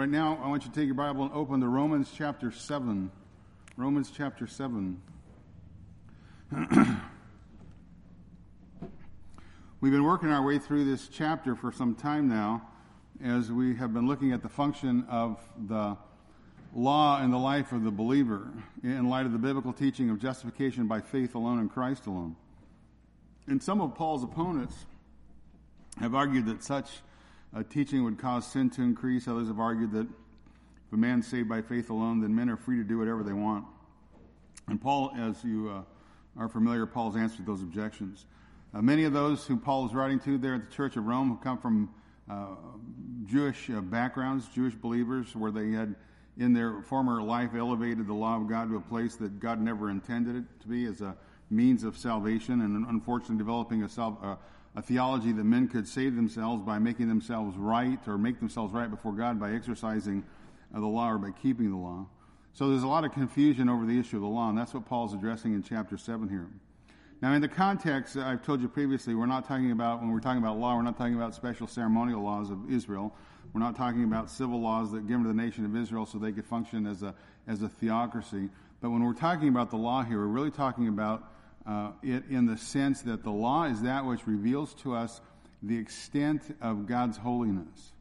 Right now, I want you to take your Bible and open to Romans chapter 7. Romans chapter 7. We've been working our way through this chapter for some time now as we have been looking at the function of the law in the life of the believer in light of the biblical teaching of justification by faith alone in Christ alone. And some of Paul's opponents have argued that such a teaching would cause sin to increase. Others have argued that if a man's saved by faith alone, then men are free to do whatever they want. And Paul, as you uh, are familiar, Paul's answered those objections. Uh, many of those who Paul is writing to there at the Church of Rome come from uh, Jewish uh, backgrounds, Jewish believers, where they had in their former life elevated the law of God to a place that God never intended it to be as a means of salvation, and unfortunately developing a, uh, a theology that men could save themselves by making themselves right or make themselves right before God by exercising uh, the law or by keeping the law. So there's a lot of confusion over the issue of the law, and that's what Paul's addressing in chapter 7 here. Now, in the context, I've told you previously, we're not talking about, when we're talking about law, we're not talking about special ceremonial laws of Israel. We're not talking about civil laws that given to the nation of Israel so they could function as a, as a theocracy. But when we're talking about the law here, we're really talking about uh, it in the sense that the law is that which reveals to us the extent of God's holiness.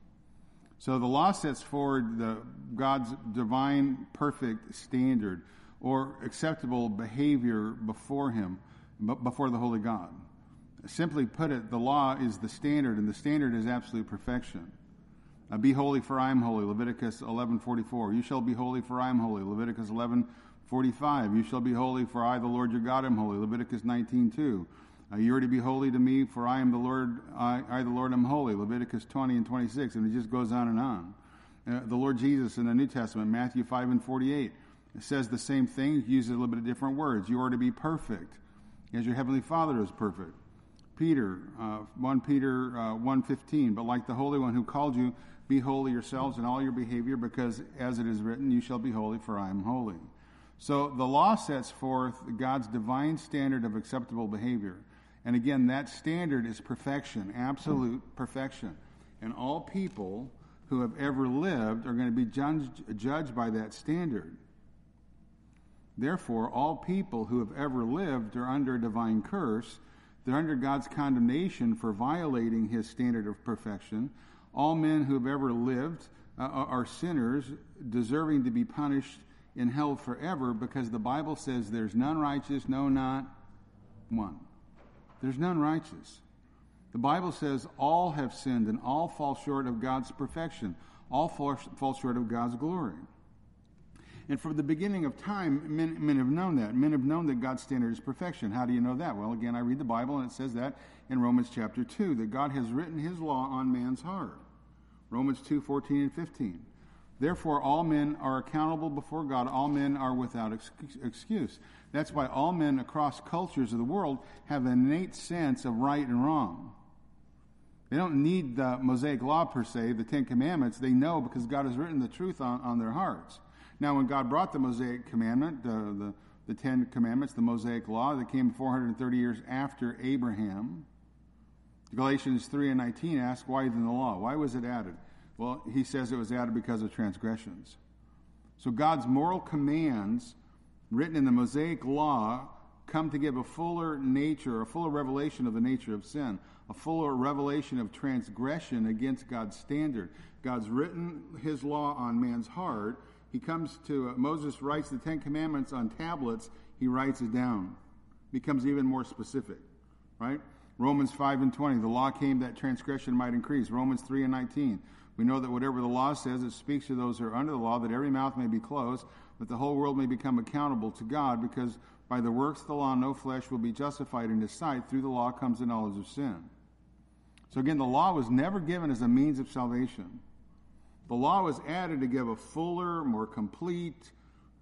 So the law sets forward the, God's divine perfect standard or acceptable behavior before Him before the holy God. Simply put it, the law is the standard, and the standard is absolute perfection. Uh, be holy, for I am holy. Leviticus 11:44. You shall be holy, for I am holy. Leviticus 11:45. You shall be holy, for I, the Lord your God, am holy. Leviticus 19:2. Uh, you are to be holy to me, for I am the Lord. I, I, the Lord, am holy. Leviticus 20 and 26, and it just goes on and on. Uh, the Lord Jesus in the New Testament, Matthew 5 and 48, says the same thing, uses a little bit of different words. You are to be perfect as your heavenly Father is perfect. Peter, uh, 1 Peter uh, 1.15, but like the Holy One who called you, be holy yourselves in all your behavior, because as it is written, you shall be holy, for I am holy. So the law sets forth God's divine standard of acceptable behavior. And again, that standard is perfection, absolute perfection. And all people who have ever lived are going to be judged, judged by that standard. Therefore, all people who have ever lived are under a divine curse. They're under God's condemnation for violating his standard of perfection. All men who have ever lived uh, are sinners, deserving to be punished in hell forever because the Bible says there's none righteous, no, not one. There's none righteous. The Bible says all have sinned and all fall short of God's perfection, all fall, fall short of God's glory. And from the beginning of time, men, men have known that. Men have known that God's standard is perfection. How do you know that? Well, again, I read the Bible, and it says that in Romans chapter 2, that God has written his law on man's heart. Romans 2 14 and 15. Therefore, all men are accountable before God. All men are without excuse. That's why all men across cultures of the world have an innate sense of right and wrong. They don't need the Mosaic law per se, the Ten Commandments. They know because God has written the truth on, on their hearts. Now, when God brought the Mosaic commandment, the, the, the Ten Commandments, the Mosaic law, that came 430 years after Abraham, Galatians 3 and 19 ask, why then the law? Why was it added? Well, he says it was added because of transgressions. So God's moral commands written in the Mosaic law come to give a fuller nature, a fuller revelation of the nature of sin, a fuller revelation of transgression against God's standard. God's written his law on man's heart he comes to, uh, Moses writes the Ten Commandments on tablets, he writes it down. Becomes even more specific, right? Romans 5 and 20, the law came that transgression might increase. Romans 3 and 19, we know that whatever the law says, it speaks to those who are under the law, that every mouth may be closed, that the whole world may become accountable to God, because by the works of the law no flesh will be justified in his sight. Through the law comes the knowledge of sin. So again, the law was never given as a means of salvation. The law was added to give a fuller, more complete,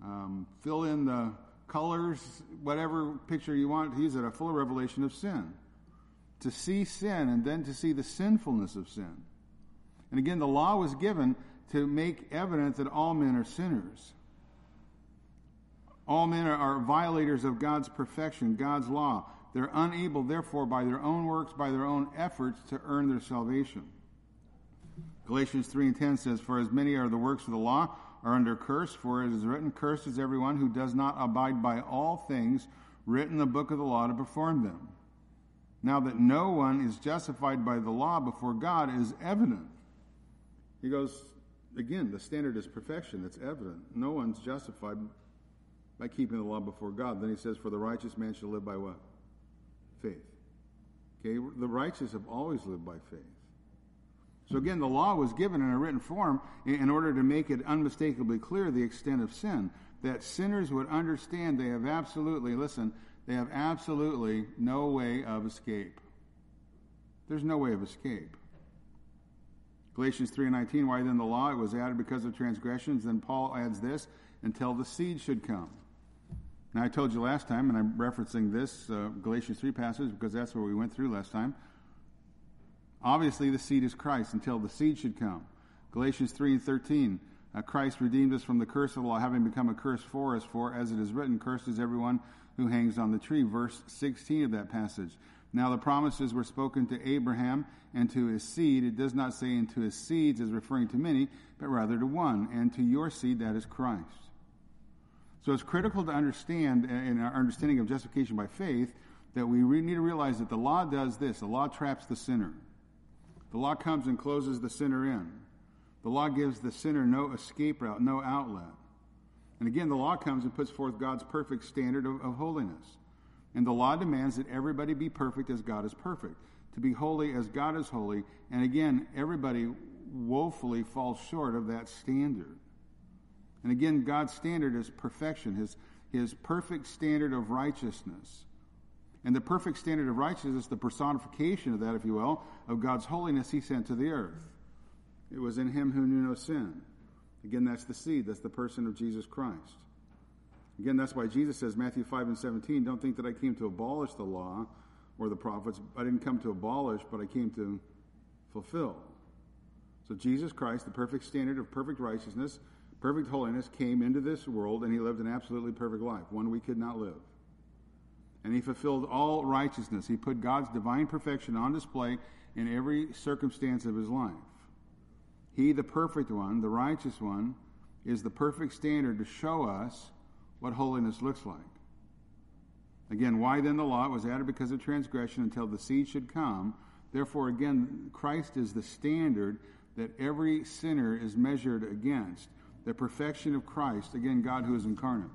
um, fill in the colors, whatever picture you want to use it, a fuller revelation of sin. To see sin and then to see the sinfulness of sin. And again, the law was given to make evident that all men are sinners. All men are, violators of God's perfection, God's law. They're unable, therefore, by their own works, by their own efforts, to earn their salvation. Galatians 3 and 10 says, For as many are the works of the law are under curse, for it is written, Cursed is everyone who does not abide by all things written in the book of the law to perform them. Now that no one is justified by the law before God is evident. He goes, again, the standard is perfection. It's evident. No one's justified by keeping the law before God. Then he says, For the righteous man shall live by what? Faith. Okay, the righteous have always lived by faith. So again, the law was given in a written form in order to make it unmistakably clear the extent of sin, that sinners would understand they have absolutely, listen, they have absolutely no way of escape. There's no way of escape. Galatians 3:19 why then the law it was added because of transgressions then Paul adds this until the seed should come. Now I told you last time and I'm referencing this uh, Galatians 3 passage because that's what we went through last time. Obviously the seed is Christ until the seed should come. Galatians 3 and 13 uh, Christ redeemed us from the curse of the law having become a curse for us for as it is written cursed is everyone who hangs on the tree verse 16 of that passage. Now the promises were spoken to Abraham and to his seed. It does not say into his seeds as referring to many, but rather to one, and to your seed, that is Christ. So it's critical to understand uh, in our understanding of justification by faith that we need to realize that the law does this. The law traps the sinner. The law comes and closes the sinner in. The law gives the sinner no escape route, no outlet. And again, the law comes and puts forth God's perfect standard of, of holiness. And the law demands that everybody be perfect as God is perfect, to be holy as God is holy. And again, everybody woefully falls short of that standard. And again, God's standard is perfection, his, his perfect standard of righteousness. And the perfect standard of righteousness, the personification of that, if you will, of God's holiness, he sent to the earth. It was in him who knew no sin. Again, that's the seed, that's the person of Jesus Christ. Again, that's why Jesus says, Matthew 5 and 17, don't think that I came to abolish the law or the prophets. I didn't come to abolish, but I came to fulfill. So Jesus Christ, the perfect standard of perfect righteousness, perfect holiness, came into this world and he lived an absolutely perfect life, one we could not live. And he fulfilled all righteousness. He put God's divine perfection on display in every circumstance of his life. He, the perfect one, the righteous one, is the perfect standard to show us what holiness looks like. Again, why then the law? Was added because of transgression until the seed should come. Therefore, again, Christ is the standard that every sinner is measured against. The perfection of Christ, again, God who is incarnate.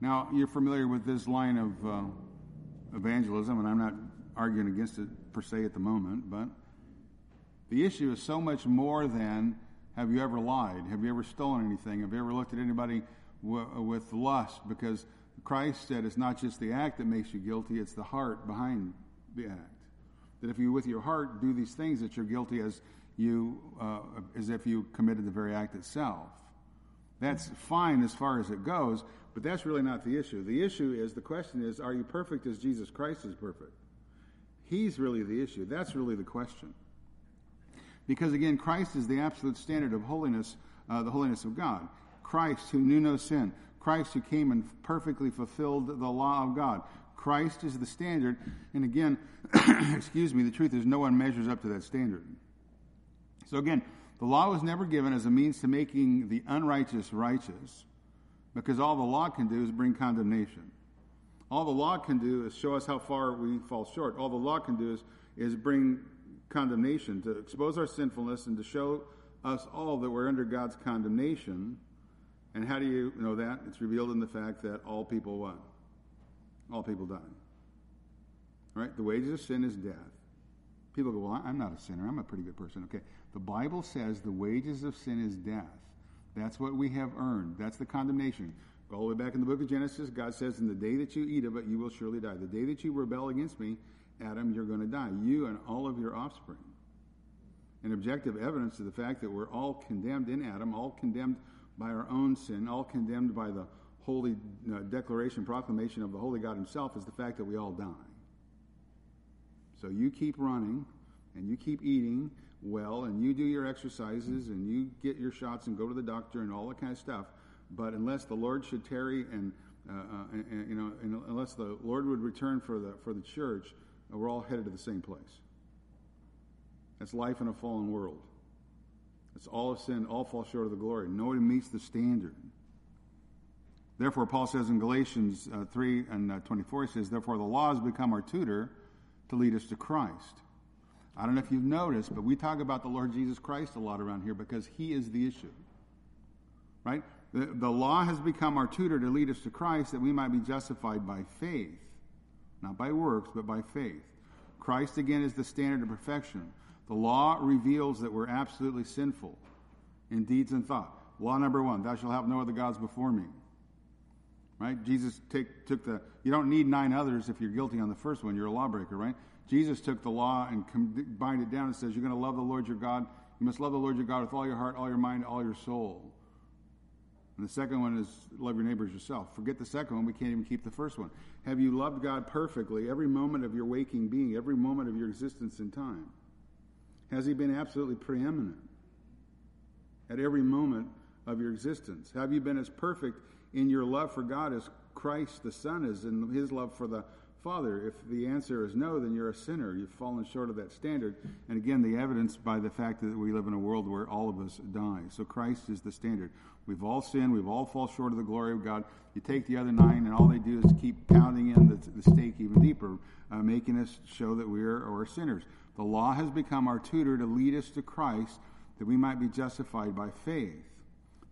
Now, you're familiar with this line of uh, evangelism, and I'm not arguing against it per se at the moment, but the issue is so much more than have you ever lied? Have you ever stolen anything? Have you ever looked at anybody w- with lust because Christ said it's not just the act that makes you guilty, it's the heart behind the act. That if you with your heart do these things, that you're guilty as you uh, as if you committed the very act itself. That's fine as far as it goes, but that's really not the issue. The issue is the question is, are you perfect as Jesus Christ is perfect? He's really the issue. That's really the question. Because again, Christ is the absolute standard of holiness, uh, the holiness of God. Christ who knew no sin, Christ who came and perfectly fulfilled the law of God. Christ is the standard. And again, excuse me, the truth is no one measures up to that standard. So again, the law was never given as a means to making the unrighteous righteous, because all the law can do is bring condemnation. All the law can do is show us how far we fall short. All the law can do is, is bring condemnation, to expose our sinfulness and to show us all that we're under God's condemnation and how do you know that? It's revealed in the fact that all people what? All people die. Right? The wages of sin is death. People go, well, I'm not a sinner. I'm a pretty good person. Okay. The Bible says the wages of sin is death. That's what we have earned. That's the condemnation. Go all the way back in the book of Genesis, God says, In the day that you eat of it, you will surely die. The day that you rebel against me, Adam, you're going to die. You and all of your offspring. And objective evidence to the fact that we're all condemned in Adam, all condemned by our own sin, all condemned by the holy uh, declaration, proclamation of the Holy God Himself, is the fact that we all die. So you keep running and you keep eating well and you do your exercises and you get your shots and go to the doctor and all that kind of stuff. But unless the Lord should tarry and, uh, uh, and you know, and unless the Lord would return for the for the church, we're all headed to the same place. That's life in a fallen world. It's all of sin, all fall short of the glory. Nobody meets the standard. Therefore, Paul says in Galatians uh, 3 and uh, 24, he says, Therefore, the law has become our tutor to lead us to Christ. I don't know if you've noticed, but we talk about the Lord Jesus Christ a lot around here because he is the issue. Right? The, the law has become our tutor to lead us to Christ that we might be justified by faith. Not by works, but by faith. Christ, again, is the standard of perfection. The law reveals that we're absolutely sinful in deeds and thought. Law number one, thou shalt have no other gods before me. Right? Jesus take, took the, you don't need nine others if you're guilty on the first one. You're a lawbreaker, right? Jesus took the law and combined it down and says, You're going to love the Lord your God. You must love the Lord your God with all your heart, all your mind, all your soul. And the second one is love your neighbors yourself. Forget the second one, we can't even keep the first one. Have you loved God perfectly every moment of your waking being, every moment of your existence in time? Has He been absolutely preeminent at every moment of your existence? Have you been as perfect in your love for God as Christ the Son is in His love for the Father? If the answer is no, then you're a sinner. You've fallen short of that standard. And again, the evidence by the fact that we live in a world where all of us die. So Christ is the standard. We've all sinned. We've all fall short of the glory of God. You take the other nine, and all they do is keep pounding in the, the stake even deeper, uh, making us show that we are, are sinners. The law has become our tutor to lead us to Christ that we might be justified by faith.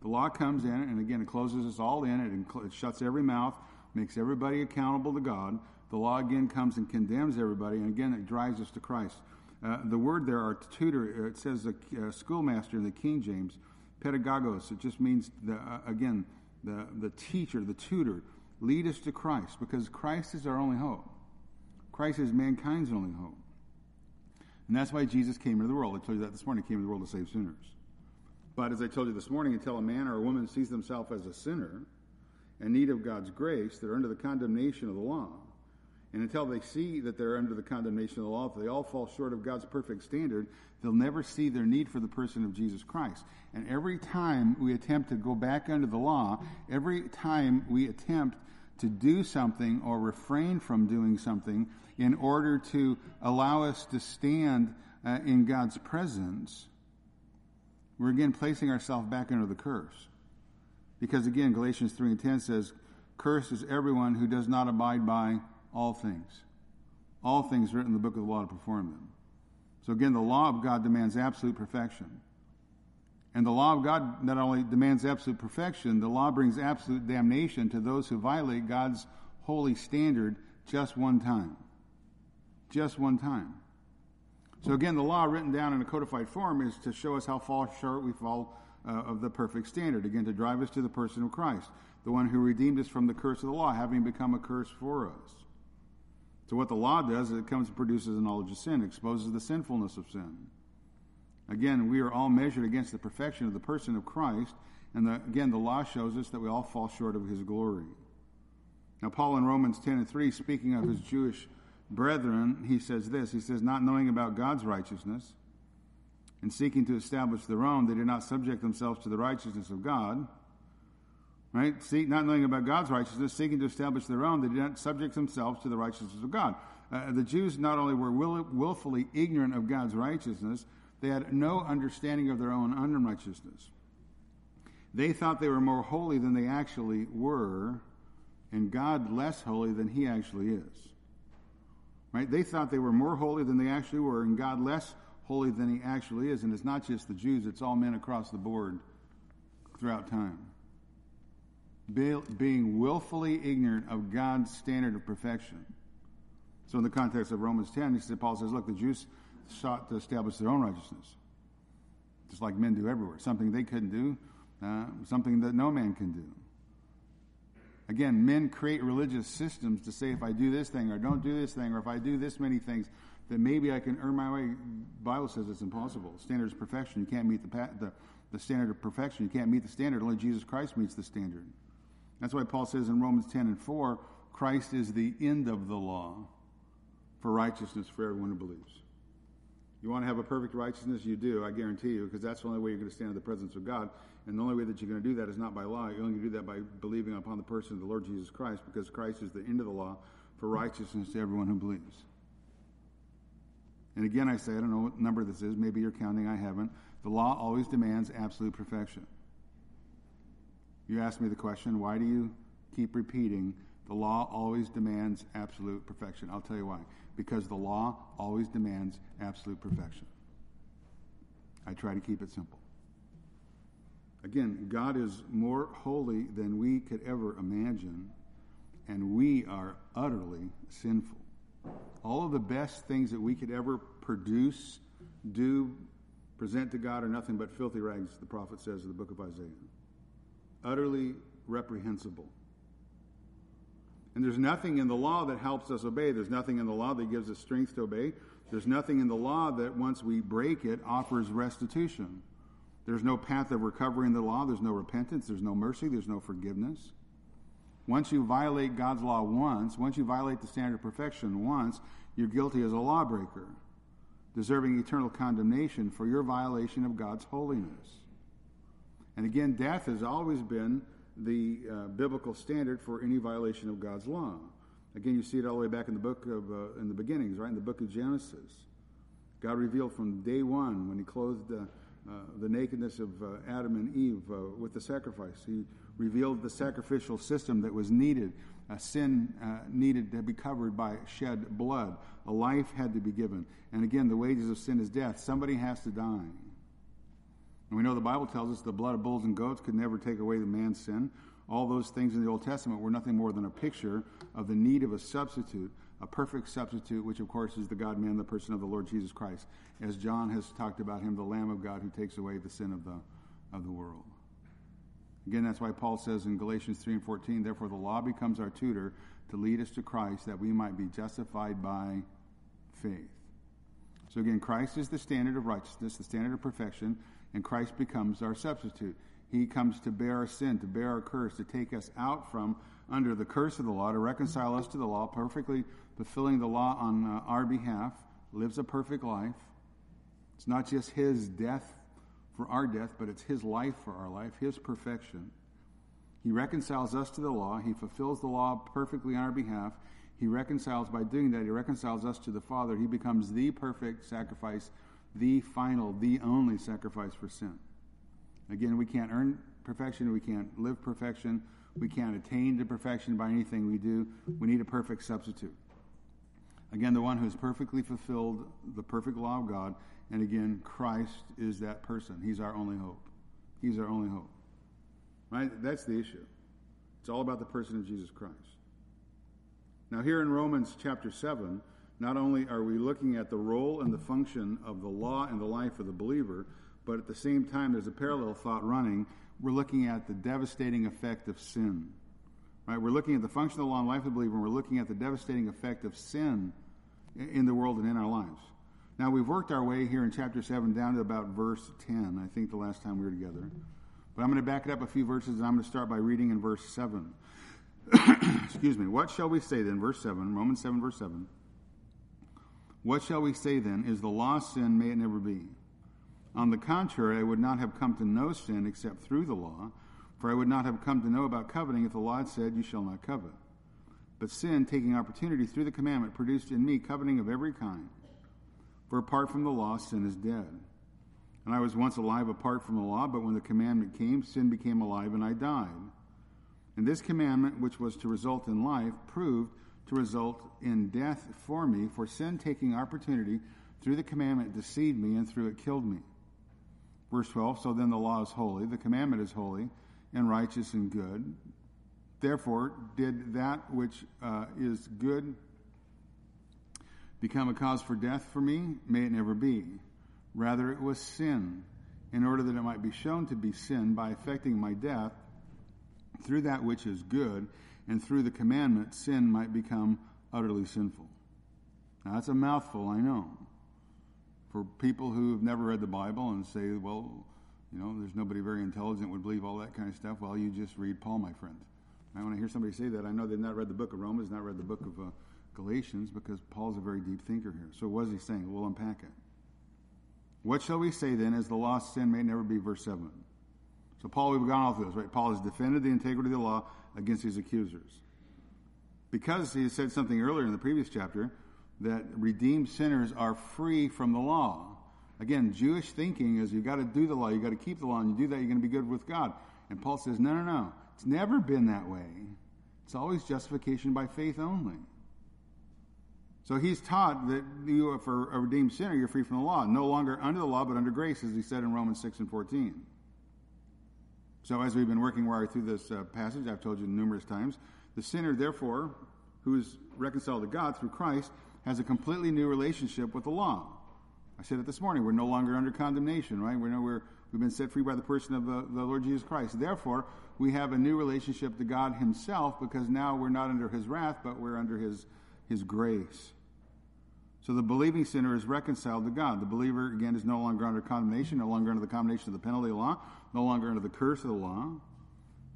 The law comes in, and again, it closes us all in. It, it shuts every mouth, makes everybody accountable to God. The law again comes and condemns everybody, and again, it drives us to Christ. Uh, the word there, our tutor, it says the a, schoolmaster in the King James, pedagogos. It just means, the, uh, again, the, the teacher, the tutor. Lead us to Christ, because Christ is our only hope. Christ is mankind's only hope. And that's why Jesus came into the world. I told you that this morning. He came into the world to save sinners. But as I told you this morning, until a man or a woman sees themselves as a sinner in need of God's grace, they're under the condemnation of the law. And until they see that they're under the condemnation of the law, if they all fall short of God's perfect standard, they'll never see their need for the person of Jesus Christ. And every time we attempt to go back under the law, every time we attempt to do something or refrain from doing something in order to allow us to stand uh, in God's presence, we're again placing ourselves back under the curse. Because again, Galatians 3 and 10 says, Cursed is everyone who does not abide by all things. All things written in the book of the law to perform them. So again, the law of God demands absolute perfection. And the law of God not only demands absolute perfection, the law brings absolute damnation to those who violate God's holy standard just one time. Just one time. So again, the law written down in a codified form is to show us how far short we fall uh, of the perfect standard. Again, to drive us to the person of Christ, the one who redeemed us from the curse of the law, having become a curse for us. So what the law does is it comes and produces a knowledge of sin, exposes the sinfulness of sin. Again, we are all measured against the perfection of the person of Christ, and the, again, the law shows us that we all fall short of his glory. Now, Paul in Romans 10 and 3, speaking of his Jewish brethren, he says this He says, Not knowing about God's righteousness and seeking to establish their own, they did not subject themselves to the righteousness of God. Right? See, not knowing about God's righteousness, seeking to establish their own, they did not subject themselves to the righteousness of God. Uh, the Jews not only were will, willfully ignorant of God's righteousness, they had no understanding of their own unrighteousness. They thought they were more holy than they actually were, and God less holy than He actually is. Right? They thought they were more holy than they actually were, and God less holy than He actually is. And it's not just the Jews, it's all men across the board throughout time. Be, being willfully ignorant of God's standard of perfection. So, in the context of Romans 10, he said, Paul says, Look, the Jews sought to establish their own righteousness, just like men do everywhere. Something they couldn't do, uh, something that no man can do. Again, men create religious systems to say if I do this thing or don't do this thing or if I do this many things, then maybe I can earn my way. Bible says it's impossible. Standard is perfection. You can't meet the, the, the standard of perfection. You can't meet the standard. Only Jesus Christ meets the standard. That's why Paul says in Romans 10 and 4, Christ is the end of the law for righteousness for everyone who believes. You want to have a perfect righteousness? You do, I guarantee you, because that's the only way you're going to stand in the presence of God. And the only way that you're going to do that is not by law. You're only going to do that by believing upon the person of the Lord Jesus Christ, because Christ is the end of the law for righteousness to everyone who believes. And again, I say, I don't know what number this is. Maybe you're counting. I haven't. The law always demands absolute perfection. You ask me the question, why do you keep repeating the law always demands absolute perfection? I'll tell you why. Because the law always demands absolute perfection. I try to keep it simple. Again, God is more holy than we could ever imagine, and we are utterly sinful. All of the best things that we could ever produce, do, present to God are nothing but filthy rags, the prophet says in the book of Isaiah. Utterly reprehensible. And there's nothing in the law that helps us obey. There's nothing in the law that gives us strength to obey. There's nothing in the law that once we break it offers restitution. There's no path of recovery in the law. There's no repentance. There's no mercy. There's no forgiveness. Once you violate God's law once, once you violate the standard of perfection once, you're guilty as a lawbreaker, deserving eternal condemnation for your violation of God's holiness. And again, death has always been the uh, biblical standard for any violation of God's law. Again, you see it all the way back in the book of, uh, in the beginnings, right? In the book of Genesis. God revealed from day one when he clothed uh, uh, the nakedness of uh, Adam and Eve uh, with the sacrifice. He revealed the sacrificial system that was needed. A sin uh, needed to be covered by shed blood. A life had to be given. And again, the wages of sin is death. Somebody has to die. And we know the Bible tells us the blood of bulls and goats could never take away the man's sin. All those things in the Old Testament were nothing more than a picture of the need of a substitute, a perfect substitute, which of course is the God man, the person of the Lord Jesus Christ, as John has talked about him, the Lamb of God who takes away the sin of the, of the world. Again, that's why Paul says in Galatians 3 and 14, therefore the law becomes our tutor to lead us to Christ that we might be justified by faith. So again, Christ is the standard of righteousness, the standard of perfection, and Christ becomes our substitute. He comes to bear our sin, to bear our curse, to take us out from under the curse of the law, to reconcile us to the law, perfectly fulfilling the law on uh, our behalf, lives a perfect life. It's not just his death for our death, but it's his life for our life, his perfection. He reconciles us to the law. He fulfills the law perfectly on our behalf. He reconciles, by doing that, he reconciles us to the Father. He becomes the perfect sacrifice, the final, the only sacrifice for sin. Again, we can't earn perfection. We can't live perfection. We can't attain to perfection by anything we do. We need a perfect substitute. Again, the one who has perfectly fulfilled the perfect law of God. And again, Christ is that person. He's our only hope. He's our only hope. Right? That's the issue. It's all about the person of Jesus Christ. Now, here in Romans chapter 7, not only are we looking at the role and the function of the law in the life of the believer, but at the same time, there's a parallel thought running. We're looking at the devastating effect of sin. Right? We're looking at the function of the law and life of the believer, and we're looking at the devastating effect of sin in the world and in our lives. Now, we've worked our way here in chapter 7 down to about verse 10, I think the last time we were together. But I'm going to back it up a few verses, and I'm going to start by reading in verse 7. Excuse me. What shall we say then? Verse 7, Romans 7, verse 7. What shall we say then? Is the law sin? May it never be. On the contrary, I would not have come to know sin except through the law, for I would not have come to know about coveting if the law had said, You shall not covet. But sin, taking opportunity through the commandment, produced in me coveting of every kind. For apart from the law, sin is dead. And I was once alive apart from the law, but when the commandment came, sin became alive and I died. And this commandment, which was to result in life, proved to result in death for me, for sin taking opportunity through the commandment deceived me, and through it killed me. Verse 12 So then the law is holy, the commandment is holy, and righteous and good. Therefore, did that which uh, is good become a cause for death for me? May it never be. Rather, it was sin, in order that it might be shown to be sin by effecting my death through that which is good, and through the commandment, sin might become utterly sinful. Now, that's a mouthful, I know for people who have never read the Bible and say, well, you know, there's nobody very intelligent would believe all that kind of stuff. Well, you just read Paul, my friend. I want to hear somebody say that. I know they've not read the book of Romans, not read the book of uh, Galatians, because Paul's a very deep thinker here. So what is he saying? We'll unpack it. What shall we say then, as the lost sin may never be, verse 7. So Paul, we've gone all through this, right? Paul has defended the integrity of the law against his accusers. Because he said something earlier in the previous chapter, that redeemed sinners are free from the law. Again, Jewish thinking is you've got to do the law, you've got to keep the law, and you do that, you're going to be good with God. And Paul says, no, no, no. It's never been that way. It's always justification by faith only. So he's taught that you, for a redeemed sinner, you're free from the law. No longer under the law, but under grace, as he said in Romans 6 and 14. So as we've been working our way through this uh, passage, I've told you numerous times, the sinner, therefore, who is reconciled to God through Christ, has a completely new relationship with the law. I said it this morning. We're no longer under condemnation, right? We know we're, we've been set free by the person of the, the Lord Jesus Christ. Therefore, we have a new relationship to God Himself because now we're not under His wrath, but we're under His, His grace. So the believing sinner is reconciled to God. The believer, again, is no longer under condemnation, no longer under the condemnation of the penalty of the law, no longer under the curse of the law.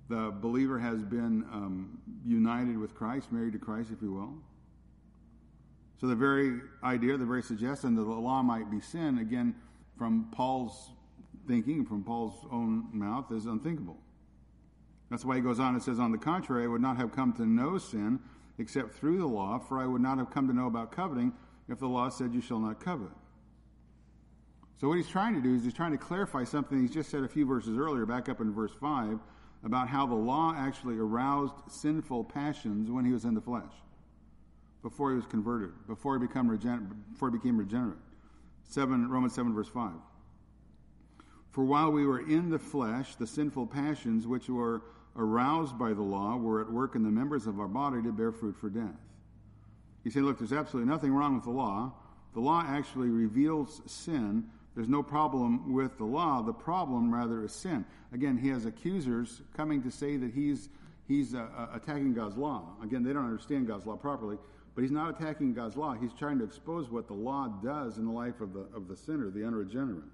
The believer has been um, united with Christ, married to Christ, if you will. So the very idea, the very suggestion that the law might be sin, again, from Paul's thinking, from Paul's own mouth, is unthinkable. That's why he goes on and says, On the contrary, I would not have come to know sin except through the law, for I would not have come to know about coveting if the law said you shall not covet. So what he's trying to do is he's trying to clarify something he's just said a few verses earlier, back up in verse 5, about how the law actually aroused sinful passions when he was in the flesh, before he was converted, before he, become regen- before he became regenerate. 7, Romans 7, verse 5. For while we were in the flesh, the sinful passions which were aroused by the law were at work in the members of our body to bear fruit for death. He said, look, there's absolutely nothing wrong with the law. The law actually reveals sin. There's no problem with the law. The problem, rather, is sin. Again, he has accusers coming to say that he's, he's uh, uh, attacking God's law. Again, they don't understand God's law properly, but he's not attacking God's law. He's trying to expose what the law does in the life of the, of the sinner, the unregenerate.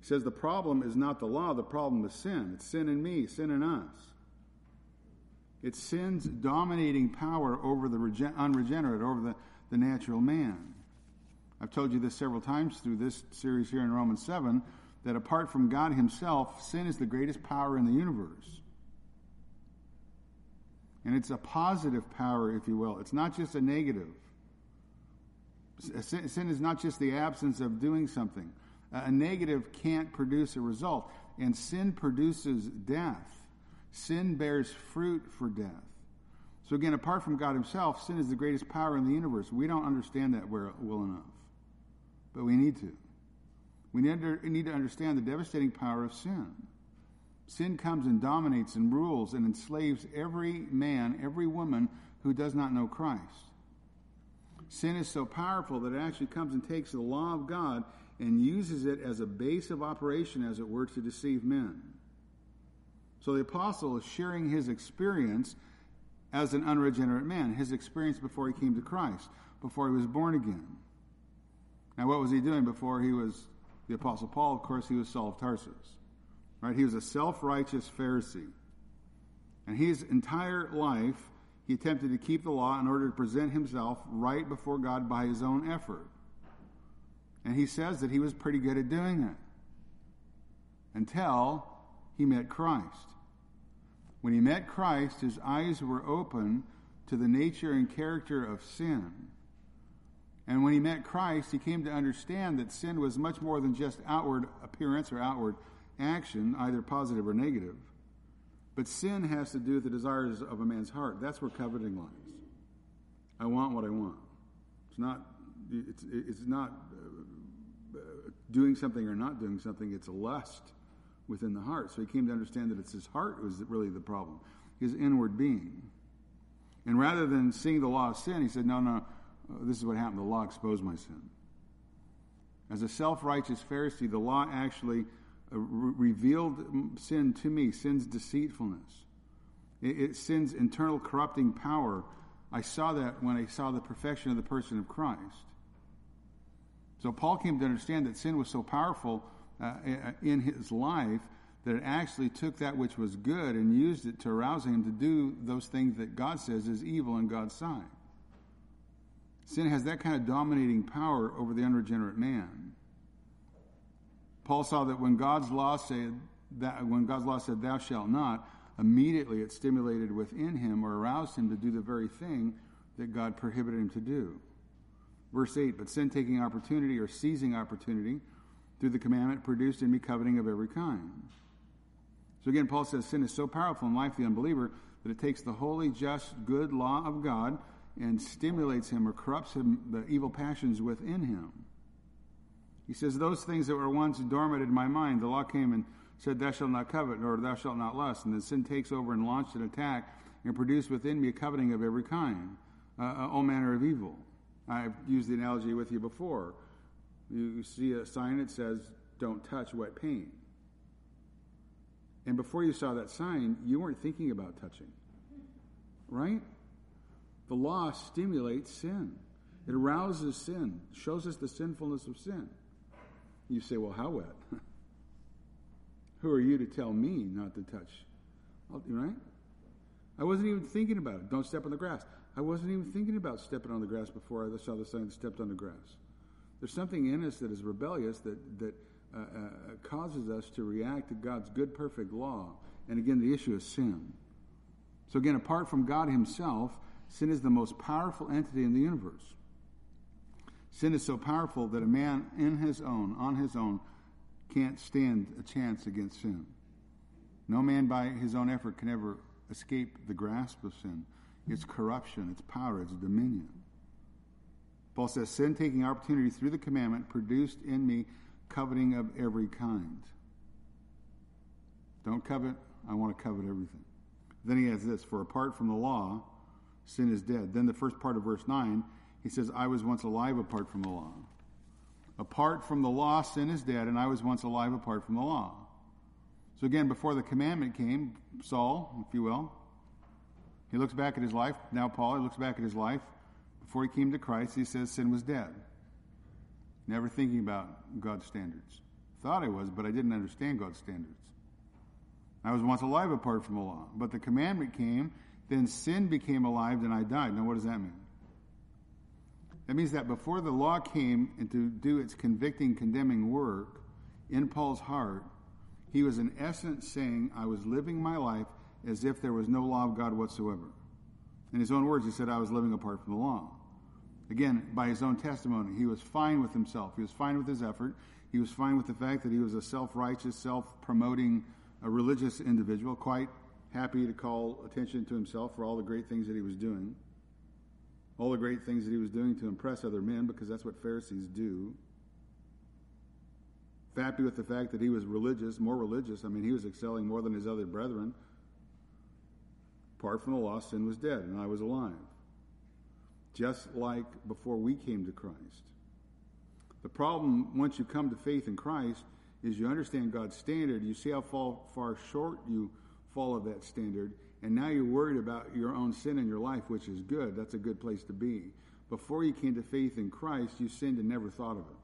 He says the problem is not the law, the problem is sin. It's sin in me, sin in us. It's sin's dominating power over the regen- unregenerate, over the, the natural man. I've told you this several times through this series here in Romans 7 that apart from God Himself, sin is the greatest power in the universe. And it's a positive power, if you will. It's not just a negative. Sin is not just the absence of doing something. A negative can't produce a result. And sin produces death. Sin bears fruit for death. So again, apart from God Himself, sin is the greatest power in the universe. We don't understand that well enough, but we need to. We need to understand the devastating power of sin. Sin comes and dominates and rules and enslaves every man, every woman who does not know Christ. Sin is so powerful that it actually comes and takes the law of God and uses it as a base of operation, as it were, to deceive men. So the apostle is sharing his experience as an unregenerate man, his experience before he came to Christ, before he was born again. Now, what was he doing before he was the apostle Paul? Of course, he was Saul of Tarsus. Right? He was a self-righteous Pharisee. And his entire life, he attempted to keep the law in order to present himself right before God by his own effort. And he says that he was pretty good at doing it until he met Christ. When he met Christ, his eyes were open to the nature and character of sin. And when he met Christ, he came to understand that sin was much more than just outward appearance or outward action, either positive or negative. But sin has to do with the desires of a man's heart. That's where coveting lies. I want what I want. It's not. It's, it's not uh, doing something or not doing something. It's a lust within the heart. So he came to understand that it's his heart was really the problem, his inward being. And rather than seeing the law of sin, he said, No, no, this is what happened. The law exposed my sin. As a self righteous Pharisee, the law actually revealed sin to me, sin's deceitfulness, it, it, sin's internal corrupting power. I saw that when I saw the perfection of the person of Christ. So Paul came to understand that sin was so powerful uh, in his life that it actually took that which was good and used it to arouse him to do those things that God says is evil in God's sight. Sin has that kind of dominating power over the unregenerate man. Paul saw that when God's law said that when God's law said thou shalt not, immediately it stimulated within him or aroused him to do the very thing that God prohibited him to do. Verse 8, but sin taking opportunity or seizing opportunity through the commandment produced in me coveting of every kind. So again, Paul says sin is so powerful in life the unbeliever that it takes the holy, just, good law of God and stimulates him or corrupts him, the evil passions within him. He says, Those things that were once dormant in my mind, the law came and said, Thou shalt not covet, nor thou shalt not lust. And then sin takes over and launched an attack and produced within me a coveting of every kind, uh, all manner of evil. I've used the analogy with you before. You see a sign that says, Don't touch wet paint. And before you saw that sign, you weren't thinking about touching. Right? The law stimulates sin. It arouses sin, shows us the sinfulness of sin. You say, well, how wet? Who are you to tell me not to touch? Right? I wasn't even thinking about it. Don't step on the grass. I wasn't even thinking about stepping on the grass before I saw the sign and stepped on the grass. There's something in us that is rebellious that, that uh, uh, causes us to react to God's good, perfect law. And again, the issue is sin. So, again, apart from God Himself, sin is the most powerful entity in the universe. Sin is so powerful that a man in his own, on his own, can't stand a chance against sin. No man by his own effort can ever escape the grasp of sin, its corruption, its power, its dominion. Paul says, Sin taking opportunity through the commandment produced in me coveting of every kind. Don't covet, I want to covet everything. Then he adds this For apart from the law, sin is dead. Then the first part of verse 9, he says, I was once alive apart from the law. Apart from the law, sin is dead, and I was once alive apart from the law. So again, before the commandment came, Saul, if you will, he looks back at his life. Now, Paul, he looks back at his life. Before he came to Christ, he says sin was dead. Never thinking about God's standards. Thought I was, but I didn't understand God's standards. I was once alive apart from the law. But the commandment came, then sin became alive, and I died. Now, what does that mean? That means that before the law came and to do its convicting, condemning work in Paul's heart, he was in essence saying, I was living my life as if there was no law of God whatsoever. In his own words, he said, I was living apart from the law. Again, by his own testimony, he was fine with himself. He was fine with his effort. He was fine with the fact that he was a self righteous, self promoting, a uh, religious individual, quite happy to call attention to himself for all the great things that he was doing, all the great things that he was doing to impress other men, because that's what Pharisees do. Happy with the fact that he was religious, more religious. I mean, he was excelling more than his other brethren. Apart from the law, sin was dead, and I was alive just like before we came to Christ. The problem, once you come to faith in Christ, is you understand God's standard. You see how far short you fall of that standard, and now you're worried about your own sin in your life, which is good. That's a good place to be. Before you came to faith in Christ, you sinned and never thought of it.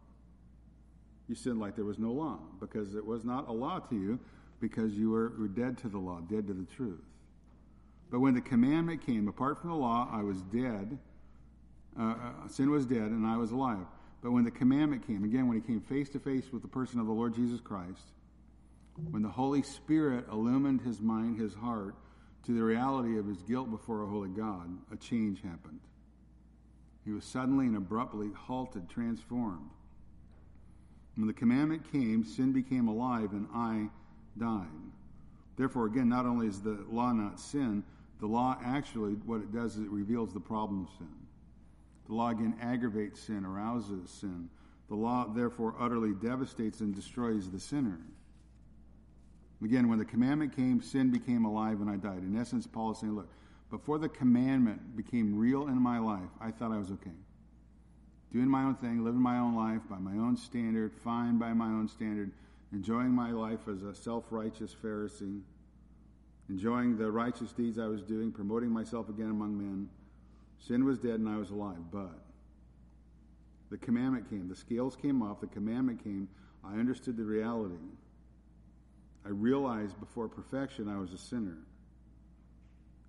You sinned like there was no law, because it was not a law to you, because you were, were dead to the law, dead to the truth. But when the commandment came, apart from the law, I was dead uh, uh, sin was dead and I was alive. But when the commandment came, again, when he came face to face with the person of the Lord Jesus Christ, when the Holy Spirit illumined his mind, his heart, to the reality of his guilt before a holy God, a change happened. He was suddenly and abruptly halted, transformed. When the commandment came, sin became alive and I died. Therefore, again, not only is the law not sin, the law actually, what it does is it reveals the problem of sin. The law again aggravates sin, arouses sin. The law therefore utterly devastates and destroys the sinner. Again, when the commandment came, sin became alive and I died. In essence, Paul is saying, look, before the commandment became real in my life, I thought I was okay. Doing my own thing, living my own life by my own standard, fine by my own standard, enjoying my life as a self righteous Pharisee, enjoying the righteous deeds I was doing, promoting myself again among men. Sin was dead and I was alive, but the commandment came. The scales came off. The commandment came. I understood the reality. I realized before perfection I was a sinner.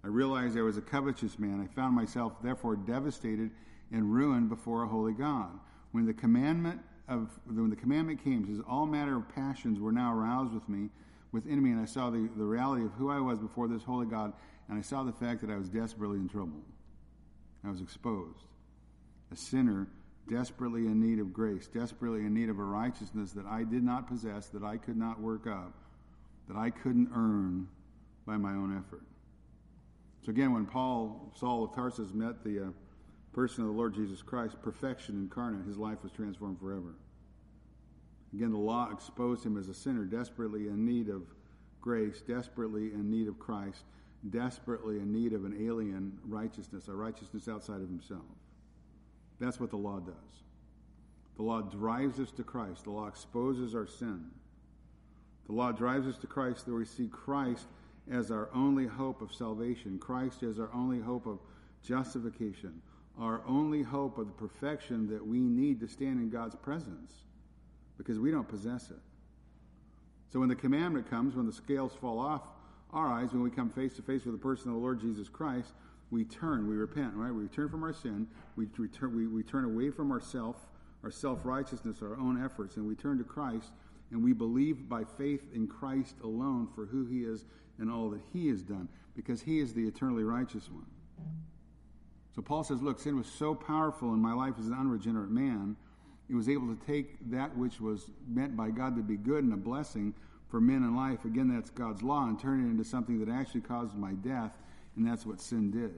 I realized I was a covetous man. I found myself therefore devastated and ruined before a holy God. When the commandment of when the commandment came, says all manner of passions were now aroused with me, within me, and I saw the, the reality of who I was before this holy God, and I saw the fact that I was desperately in trouble. I was exposed. A sinner desperately in need of grace, desperately in need of a righteousness that I did not possess, that I could not work up, that I couldn't earn by my own effort. So again, when Paul, Saul of Tarsus, met the uh, person of the Lord Jesus Christ, perfection incarnate, his life was transformed forever. Again, the law exposed him as a sinner, desperately in need of grace, desperately in need of Christ, desperately in need of an alien righteousness, a righteousness outside of himself. That's what the law does. The law drives us to Christ. The law exposes our sin. The law drives us to Christ that we see Christ as our only hope of salvation, Christ as our only hope of justification, our only hope of the perfection that we need to stand in God's presence because we don't possess it. So when the commandment comes, when the scales fall off our eyes, when we come face to face with the person of the Lord Jesus Christ, we turn, we repent, right? We turn from our sin, we return, we, we turn away from ourself, our self-righteousness, our own efforts, and we turn to Christ, and we believe by faith in Christ alone for who he is and all that he has done, because he is the eternally righteous one. So Paul says, look, sin was so powerful in my life as an unregenerate man, it was able to take that which was meant by God to be good and a blessing for men in life. Again, that's God's law, and turn it into something that actually caused my death, and that's what sin did.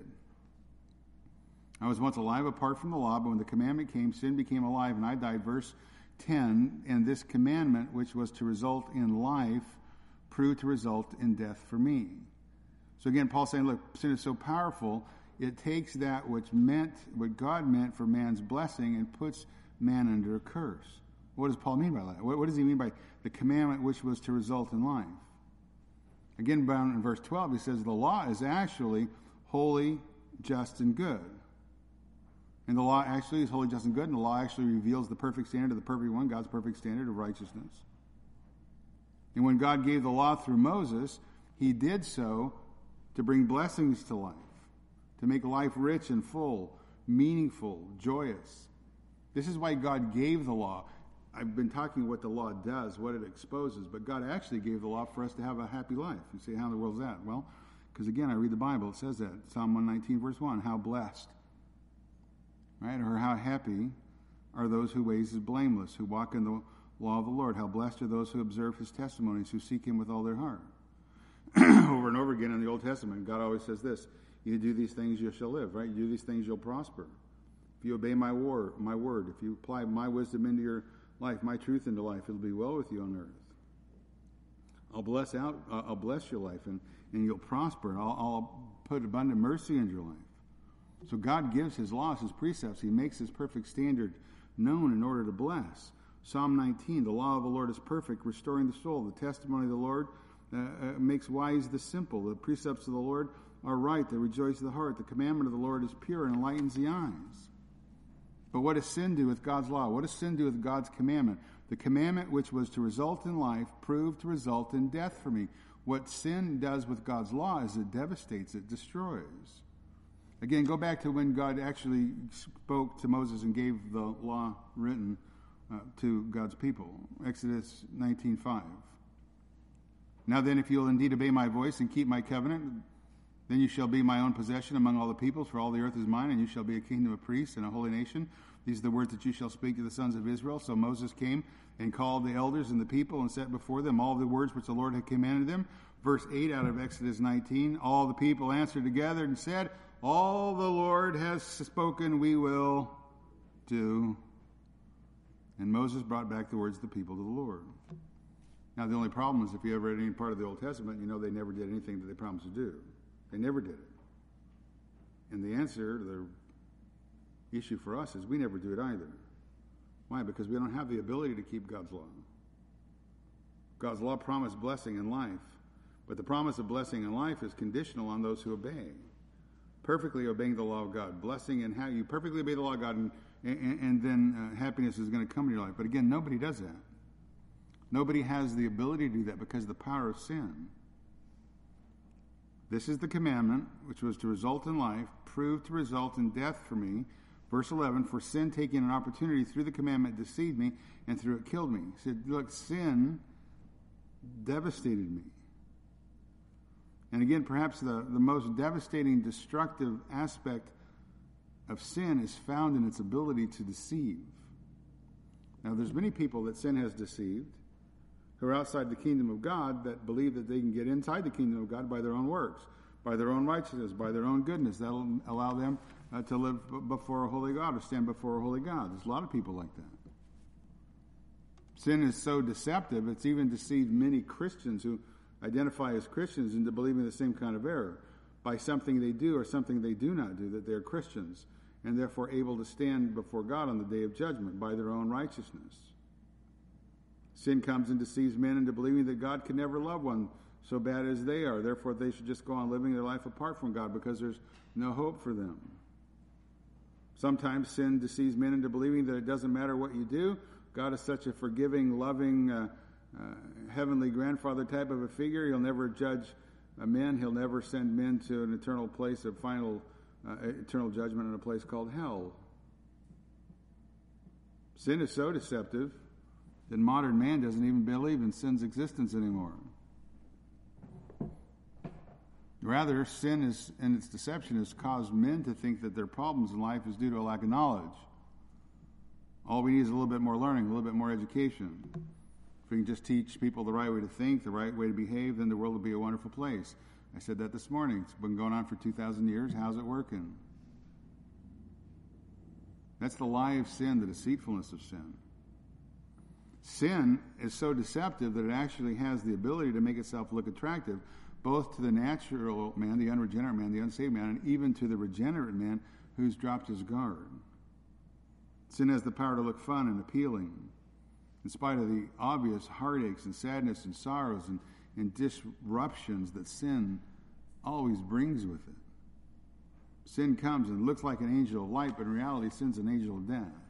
I was once alive apart from the law, but when the commandment came, sin became alive, and I died. Verse 10 And this commandment, which was to result in life, proved to result in death for me. So again, Paul's saying, look, sin is so powerful, it takes that which meant, what God meant for man's blessing, and puts man under a curse. What does Paul mean by that? What, what does he mean by the commandment which was to result in life? Again, down in verse 12, he says the law is actually holy, just, and good. And the law actually is holy, just, and good, and the law actually reveals the perfect standard of the perfect one, God's perfect standard of righteousness. And when God gave the law through Moses, he did so to bring blessings to life, to make life rich and full, meaningful, joyous. This is why God gave the law. I've been talking what the law does, what it exposes, but God actually gave the law for us to have a happy life. You say, how in the world is that? Well, because again, I read the Bible, it says that. Psalm 119, verse 1, how blessed, right? Or how happy are those whose ways is blameless, who walk in the law of the Lord. How blessed are those who observe his testimonies, who seek him with all their heart. over and over again in the Old Testament, God always says this You do these things, you shall live, right? You do these things, you'll prosper. If you obey my word, my word, if you apply my wisdom into your life, my truth into life, it'll be well with you on earth. I'll bless out, uh, I'll bless your life, and, and you'll prosper. I'll, I'll put abundant mercy in your life. So God gives His laws, His precepts. He makes His perfect standard known in order to bless. Psalm 19: The law of the Lord is perfect, restoring the soul. The testimony of the Lord uh, uh, makes wise the simple. The precepts of the Lord are right; they rejoice the heart. The commandment of the Lord is pure and enlightens the eyes. But what does sin do with God's law? What does sin do with God's commandment? The commandment which was to result in life proved to result in death for me. What sin does with God's law is it devastates, it destroys. Again, go back to when God actually spoke to Moses and gave the law written uh, to God's people. Exodus 19:5. Now then, if you'll indeed obey my voice and keep my covenant, then you shall be my own possession among all the peoples, for all the earth is mine, and you shall be a kingdom of priests and a holy nation. These are the words that you shall speak to the sons of Israel. So Moses came and called the elders and the people and set before them all the words which the Lord had commanded them. Verse 8 out of Exodus 19 All the people answered together and said, All the Lord has spoken, we will do. And Moses brought back the words of the people to the Lord. Now, the only problem is if you ever read any part of the Old Testament, you know they never did anything that they promised to do. They never did it. And the answer, the issue for us is we never do it either. Why? Because we don't have the ability to keep God's law. God's law promised blessing and life, but the promise of blessing and life is conditional on those who obey. Perfectly obeying the law of God, blessing and how you perfectly obey the law of God, and, and, and then uh, happiness is going to come in your life. But again, nobody does that. Nobody has the ability to do that because of the power of sin. This is the commandment which was to result in life, proved to result in death for me. Verse 11, for sin taking an opportunity through the commandment deceived me, and through it killed me. He said, Look, sin devastated me. And again, perhaps the, the most devastating, destructive aspect of sin is found in its ability to deceive. Now, there's many people that sin has deceived who are outside the kingdom of God that believe that they can get inside the kingdom of God by their own works, by their own righteousness, by their own goodness. That'll allow them uh, to live before a holy God or stand before a holy God. There's a lot of people like that. Sin is so deceptive, it's even deceived many Christians who identify as Christians into believing the same kind of error by something they do or something they do not do, that they're Christians and therefore able to stand before God on the day of judgment by their own righteousness. Sin comes and deceives men into believing that God can never love one so bad as they are. Therefore, they should just go on living their life apart from God because there's no hope for them. Sometimes sin deceives men into believing that it doesn't matter what you do. God is such a forgiving, loving, uh, uh, heavenly grandfather type of a figure. He'll never judge men. He'll never send men to an eternal place of final, uh, eternal judgment in a place called hell. Sin is so deceptive that modern man doesn't even believe in sin's existence anymore. Rather, sin is, and its deception has caused men to think that their problems in life is due to a lack of knowledge. All we need is a little bit more learning, a little bit more education. If we can just teach people the right way to think, the right way to behave, then the world will be a wonderful place. I said that this morning. It's been going on for 2,000 years. How's it working? That's the lie of sin, the deceitfulness of sin. Sin is so deceptive that it actually has the ability to make itself look attractive, both to the natural man, the unregenerate man, the unsaved man, and even to the regenerate man who's dropped his guard. Sin has the power to look fun and appealing, in spite of the obvious heartaches and sadness and sorrows and, and disruptions that sin always brings with it. Sin comes and looks like an angel of light, but in reality, sin's an angel of death.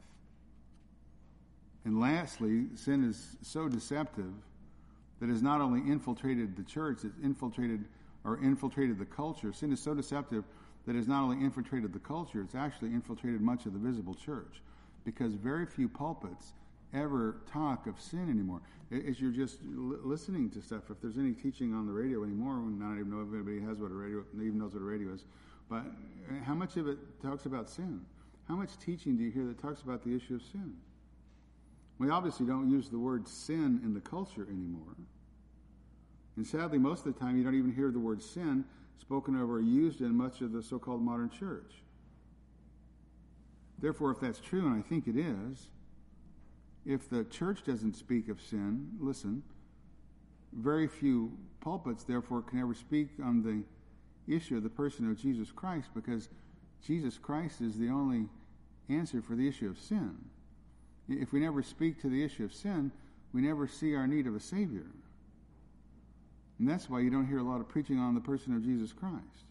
And lastly, sin is so deceptive that has not only infiltrated the church, it's infiltrated or infiltrated the culture. Sin is so deceptive that has not only infiltrated the culture, it's actually infiltrated much of the visible church. Because very few pulpits ever talk of sin anymore. As you're just listening to stuff, if there's any teaching on the radio anymore, I don't even know if anybody has what a radio, even knows what a radio is, but uh, how much of it talks about sin? How much teaching do you hear that talks about the issue of sin? We obviously don't use the word sin in the culture anymore. And sadly, most of the time, you don't even hear the word sin spoken of or used in much of the so called modern church. Therefore, if that's true, and I think it is, if the church doesn't speak of sin, listen, very few pulpits, therefore, can ever speak on the issue of the person of Jesus Christ because Jesus Christ is the only answer for the issue of sin. If we never speak to the issue of sin, we never see our need of a Savior. And that's why you don't hear a lot of preaching on the person of Jesus Christ.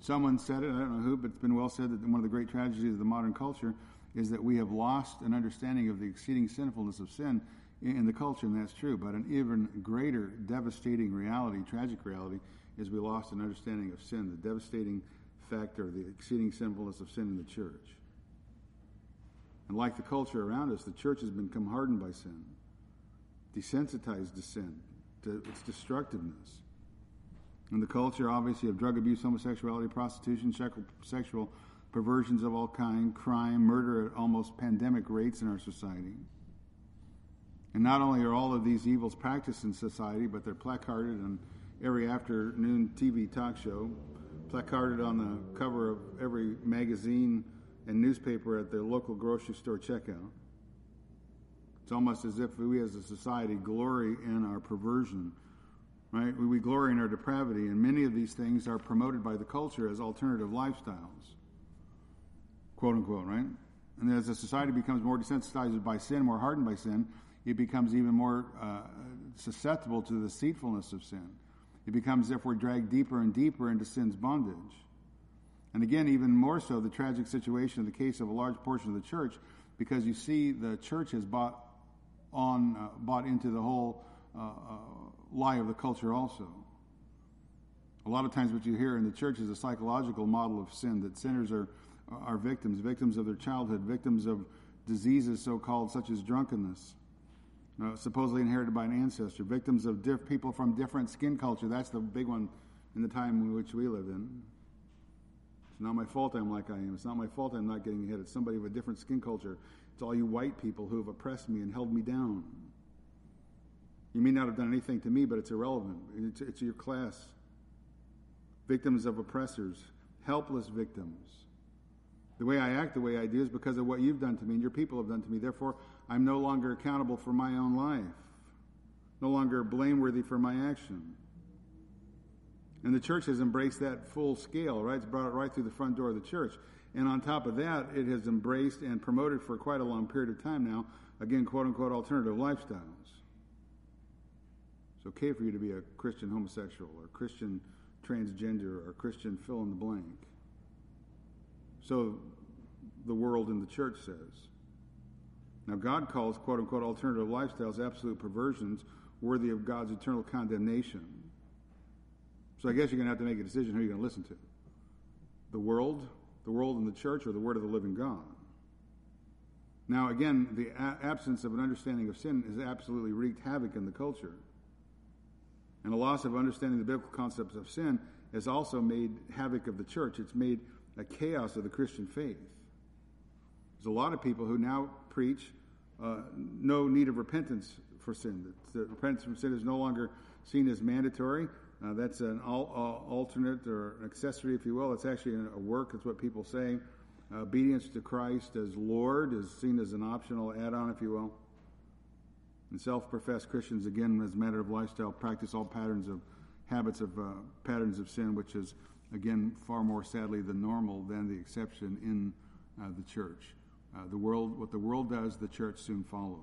Someone said it, I don't know who, but it's been well said that one of the great tragedies of the modern culture is that we have lost an understanding of the exceeding sinfulness of sin in the culture, and that's true. But an even greater devastating reality, tragic reality, is we lost an understanding of sin, the devastating factor, the exceeding sinfulness of sin in the church. And like the culture around us, the church has become hardened by sin, desensitized to sin, to its destructiveness. And the culture, obviously, of drug abuse, homosexuality, prostitution, sexual perversions of all kind, crime, murder at almost pandemic rates in our society. And not only are all of these evils practiced in society, but they're placarded on every afternoon TV talk show, placarded on the cover of every magazine and newspaper at the local grocery store checkout. It's almost as if we as a society glory in our perversion, right? We, we glory in our depravity, and many of these things are promoted by the culture as alternative lifestyles, quote unquote, right? And as a society becomes more desensitized by sin, more hardened by sin, it becomes even more uh, susceptible to the deceitfulness of sin. It becomes, therefore, dragged deeper and deeper into sin's bondage. And again, even more so, the tragic situation in the case of a large portion of the church, because you see the church has bought on, uh, bought into the whole uh, uh, lie of the culture also. A lot of times, what you hear in the church is a psychological model of sin that sinners are are victims, victims of their childhood, victims of diseases so called such as drunkenness, uh, supposedly inherited by an ancestor, victims of diff- people from different skin culture. That's the big one in the time in which we live in It's not my fault I'm like I am. It's not my fault I'm not getting ahead. It's somebody of a different skin culture. It's all you white people who have oppressed me and held me down. You may not have done anything to me, but it's irrelevant. It's, it's your class. Victims of oppressors, helpless victims. The way I act the way I do is because of what you've done to me and your people have done to me. Therefore, I'm no longer accountable for my own life, no longer blameworthy for my action. And the church has embraced that full scale, right? It's brought it right through the front door of the church. And on top of that, it has embraced and promoted for quite a long period of time now, again, quote unquote, alternative lifestyles. It's okay for you to be a Christian homosexual or Christian transgender or Christian fill in the blank. So the world and the church says. Now, God calls quote unquote alternative lifestyles absolute perversions worthy of God's eternal condemnation. So I guess you're going to have to make a decision who you're going to listen to the world, the world and the church, or the word of the living God. Now, again, the a- absence of an understanding of sin has absolutely wreaked havoc in the culture. And a loss of understanding the biblical concepts of sin has also made havoc of the church. It's made a chaos of the Christian faith. There's a lot of people who now preach uh, no need of repentance for sin. That repentance from sin is no longer seen as mandatory. Uh, that's an al- uh, alternate or an accessory, if you will. It's actually a work. It's what people say. Obedience to Christ as Lord is seen as an optional add-on, if you will. And self-professed Christians, again, as a matter of lifestyle, practice all patterns of habits of uh, patterns of sin, which is again far more sadly the normal than the exception in uh, the church. Uh, the world, what the world does, the church soon follows.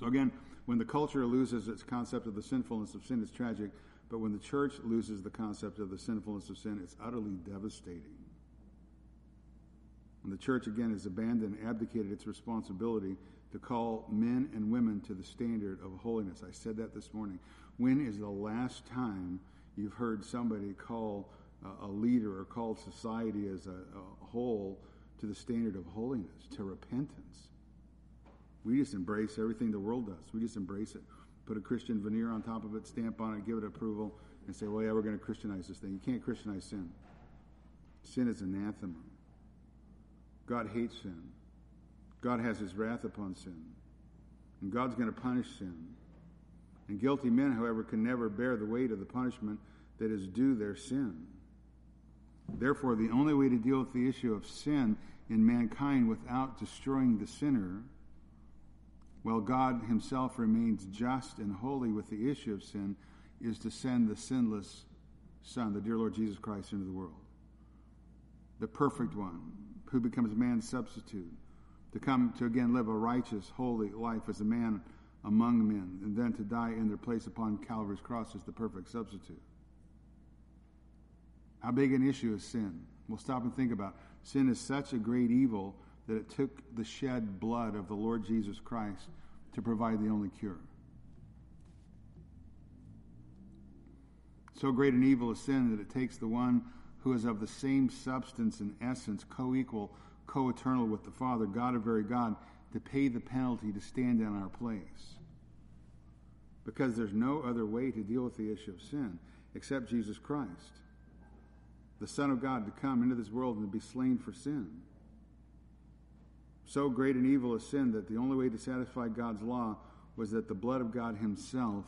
So again, when the culture loses its concept of the sinfulness of sin, it's tragic. But when the church loses the concept of the sinfulness of sin, it's utterly devastating. When the church again has abandoned, abdicated its responsibility to call men and women to the standard of holiness. I said that this morning. When is the last time you've heard somebody call a leader or call society as a, a whole to the standard of holiness, to repentance? We just embrace everything the world does. We just embrace it put a Christian veneer on top of it, stamp on it, give it approval, and say, well, yeah, we're going to Christianize this thing. You can't Christianize sin. Sin is anathema. God hates sin. God has his wrath upon sin. And God's going to punish sin. And guilty men, however, can never bear the weight of the punishment that is due their sin. Therefore, the only way to deal with the issue of sin in mankind without destroying the sinner while God himself remains just and holy with the issue of sin, is to send the sinless Son, the dear Lord Jesus Christ, into the world. The perfect one, who becomes man's substitute, to come to again live a righteous, holy life as a man among men, and then to die in their place upon Calvary's cross as the perfect substitute. How big an issue is sin? We'll stop and think about. It. Sin is such a great evil that it took the shed blood of the Lord Jesus Christ to provide the only cure. So great an evil is sin that it takes the one who is of the same substance and essence, co equal, co eternal with the Father, God of very God, to pay the penalty to stand in our place. Because there's no other way to deal with the issue of sin except Jesus Christ, the Son of God, to come into this world and to be slain for sin. So great an evil is sin that the only way to satisfy God's law was that the blood of God Himself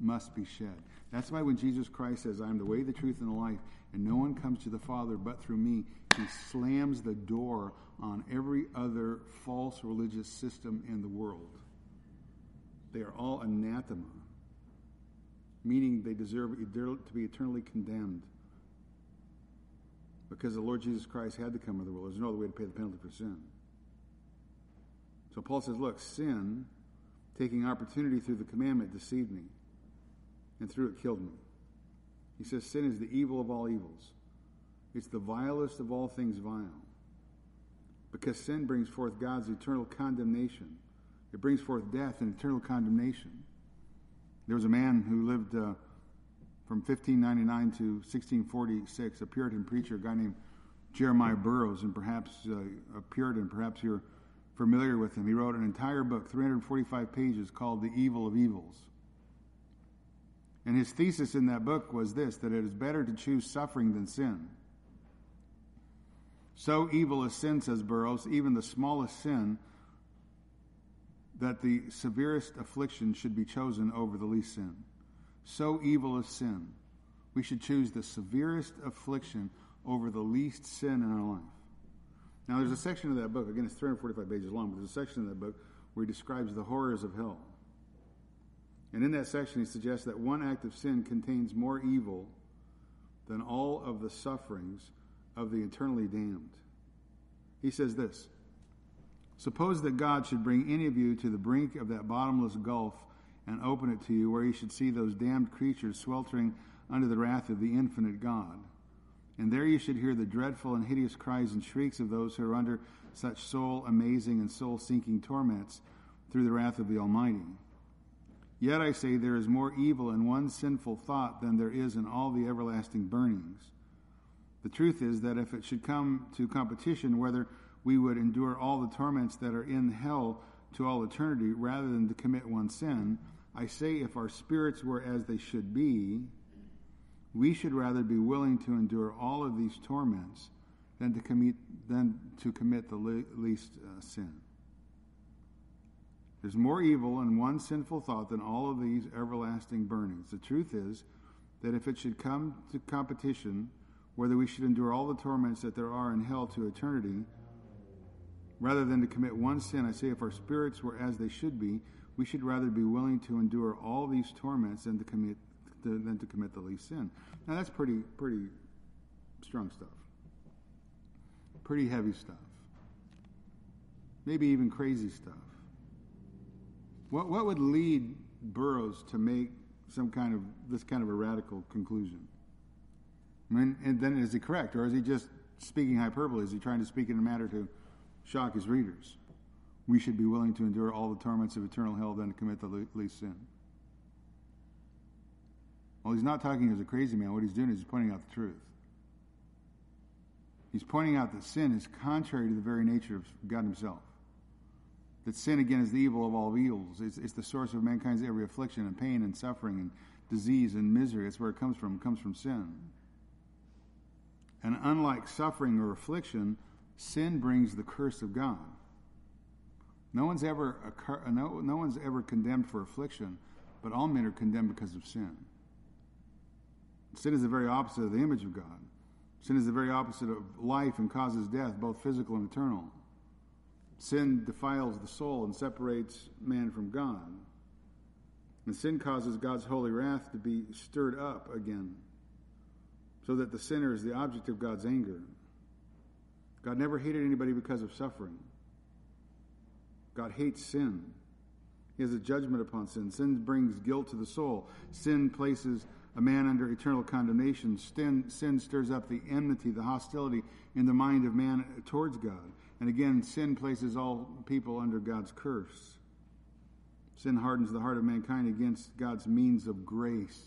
must be shed. That's why when Jesus Christ says, I am the way, the truth, and the life, and no one comes to the Father but through me, He slams the door on every other false religious system in the world. They are all anathema, meaning they deserve to be eternally condemned. Because the Lord Jesus Christ had to come into the world. There's no other way to pay the penalty for sin. So Paul says, look, sin, taking opportunity through the commandment, deceived me, and through it killed me. He says, sin is the evil of all evils. It's the vilest of all things vile. Because sin brings forth God's eternal condemnation. It brings forth death and eternal condemnation. There was a man who lived uh, from 1599 to 1646, a Puritan preacher, a guy named Jeremiah Burroughs, and perhaps uh, a Puritan, perhaps you're familiar with him. He wrote an entire book, 345 pages, called The Evil of Evils. And his thesis in that book was this that it is better to choose suffering than sin. So evil is sin, says Burroughs, even the smallest sin, that the severest affliction should be chosen over the least sin. So evil is sin. We should choose the severest affliction over the least sin in our life. Now, there's a section of that book, again, it's 345 pages long, but there's a section of that book where he describes the horrors of hell. And in that section, he suggests that one act of sin contains more evil than all of the sufferings of the eternally damned. He says this Suppose that God should bring any of you to the brink of that bottomless gulf and open it to you, where you should see those damned creatures sweltering under the wrath of the infinite God. And there you should hear the dreadful and hideous cries and shrieks of those who are under such soul amazing and soul sinking torments through the wrath of the Almighty. Yet I say there is more evil in one sinful thought than there is in all the everlasting burnings. The truth is that if it should come to competition whether we would endure all the torments that are in hell to all eternity rather than to commit one sin, I say if our spirits were as they should be, we should rather be willing to endure all of these torments than to commit, than to commit the le- least uh, sin. There's more evil in one sinful thought than all of these everlasting burnings. The truth is that if it should come to competition, whether we should endure all the torments that there are in hell to eternity, rather than to commit one sin, I say if our spirits were as they should be, we should rather be willing to endure all these torments than to commit to, than to commit the least sin. Now that's pretty pretty strong stuff. Pretty heavy stuff. Maybe even crazy stuff. What, what would lead Burroughs to make some kind of this kind of a radical conclusion? I mean, and then is he correct, or is he just speaking hyperbole? Is he trying to speak in a matter to shock his readers? We should be willing to endure all the torments of eternal hell than to commit the least sin. Well, he's not talking as a crazy man. What he's doing is he's pointing out the truth. He's pointing out that sin is contrary to the very nature of God Himself. That sin, again, is the evil of all evils. It's, it's the source of mankind's every affliction and pain and suffering and disease and misery. That's where it comes from. It comes from sin. And unlike suffering or affliction, sin brings the curse of God. No one's ever no, no one's ever condemned for affliction, but all men are condemned because of sin. Sin is the very opposite of the image of God. Sin is the very opposite of life and causes death, both physical and eternal. Sin defiles the soul and separates man from God. And sin causes God's holy wrath to be stirred up again, so that the sinner is the object of God's anger. God never hated anybody because of suffering. God hates sin. He has a judgment upon sin. Sin brings guilt to the soul. Sin places a man under eternal condemnation. Sin, sin stirs up the enmity, the hostility in the mind of man towards God. And again, sin places all people under God's curse. Sin hardens the heart of mankind against God's means of grace.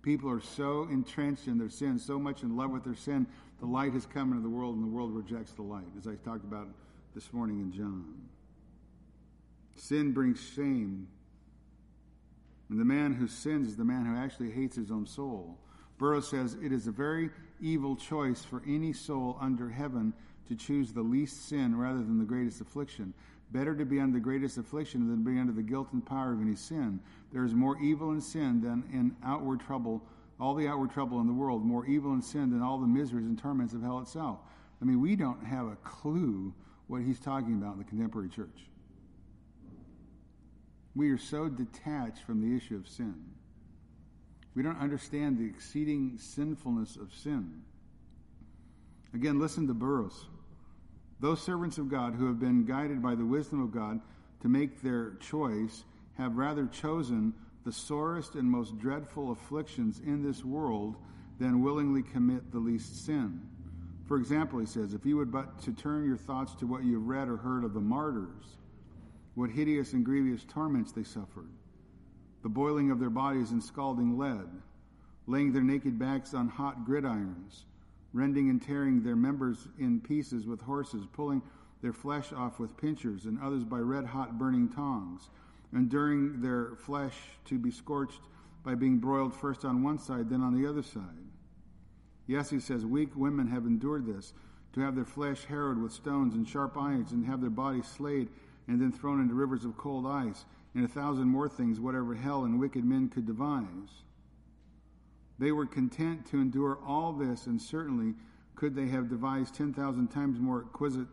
People are so entrenched in their sin, so much in love with their sin, the light has come into the world and the world rejects the light, as I talked about this morning in John. Sin brings shame. And the man who sins is the man who actually hates his own soul. Burroughs says it is a very evil choice for any soul under heaven to choose the least sin rather than the greatest affliction. Better to be under the greatest affliction than to be under the guilt and power of any sin. There is more evil in sin than in outward trouble, all the outward trouble in the world, more evil in sin than all the miseries and torments of hell itself. I mean, we don't have a clue what he's talking about in the contemporary church. We are so detached from the issue of sin. We don't understand the exceeding sinfulness of sin. Again, listen to Burroughs. Those servants of God who have been guided by the wisdom of God to make their choice have rather chosen the sorest and most dreadful afflictions in this world than willingly commit the least sin. For example, he says, if you would but to turn your thoughts to what you have read or heard of the martyrs, what hideous and grievous torments they suffered, the boiling of their bodies in scalding lead, laying their naked backs on hot gridirons, rending and tearing their members in pieces with horses, pulling their flesh off with pincers, and others by red hot burning tongs, enduring their flesh to be scorched by being broiled first on one side, then on the other side. Yes, he says, weak women have endured this, to have their flesh harrowed with stones and sharp irons, and have their bodies slayed, and then thrown into rivers of cold ice, and a thousand more things, whatever hell and wicked men could devise. They were content to endure all this, and certainly could they have devised 10,000 times more exquisite,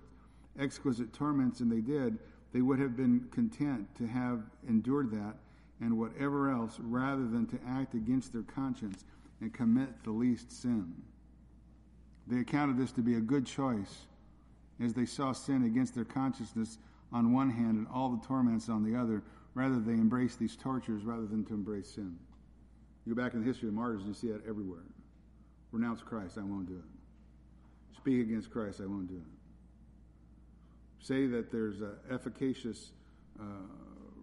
exquisite torments than they did, they would have been content to have endured that and whatever else rather than to act against their conscience and commit the least sin. They accounted this to be a good choice as they saw sin against their consciousness on one hand and all the torments on the other, rather they embrace these tortures rather than to embrace sin. You go back in the history of martyrs and you see that everywhere. Renounce Christ, I won't do it. Speak against Christ, I won't do it. Say that there's an efficacious uh,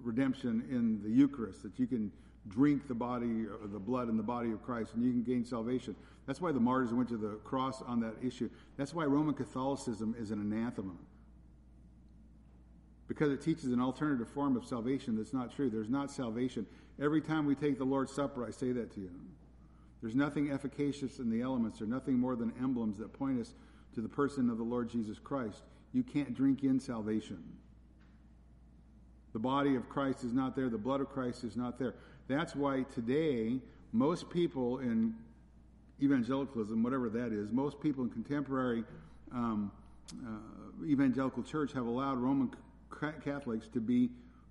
redemption in the Eucharist, that you can drink the body or the blood and the body of Christ and you can gain salvation. That's why the martyrs went to the cross on that issue. That's why Roman Catholicism is an anathema. Because it teaches an alternative form of salvation that's not true. There's not salvation. Every time we take the Lord's Supper, I say that to you. There's nothing efficacious in the elements. There's nothing more than emblems that point us to the person of the Lord Jesus Christ. You can't drink in salvation. The body of Christ is not there. The blood of Christ is not there. That's why today, most people in evangelicalism, whatever that is, most people in contemporary um, uh, evangelical church have allowed Roman Catholics to be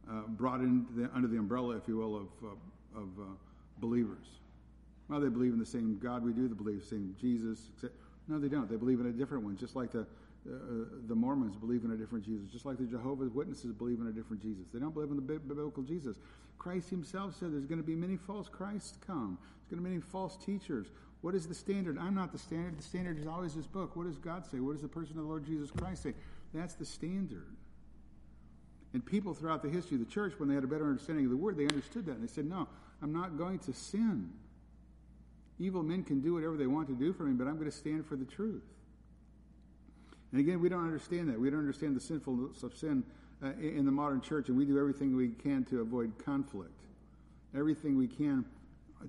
uh, brought the, under the umbrella, if you will, of, uh, of uh, believers. Well, they believe in the same God we do. They believe the same Jesus. No, they don't. They believe in a different one, just like the uh, the Mormons believe in a different Jesus, just like the Jehovah's Witnesses believe in a different Jesus. They don't believe in the biblical Jesus. Christ himself said there's going to be many false Christs come. There's going to be many false teachers. What is the standard? I'm not the standard. The standard is always this book. What does God say? What does the person of the Lord Jesus Christ say? That's the standard. And people throughout the history of the church, when they had a better understanding of the word, they understood that. And they said, No, I'm not going to sin. Evil men can do whatever they want to do for me, but I'm going to stand for the truth. And again, we don't understand that. We don't understand the sinfulness of sin uh, in the modern church, and we do everything we can to avoid conflict, everything we can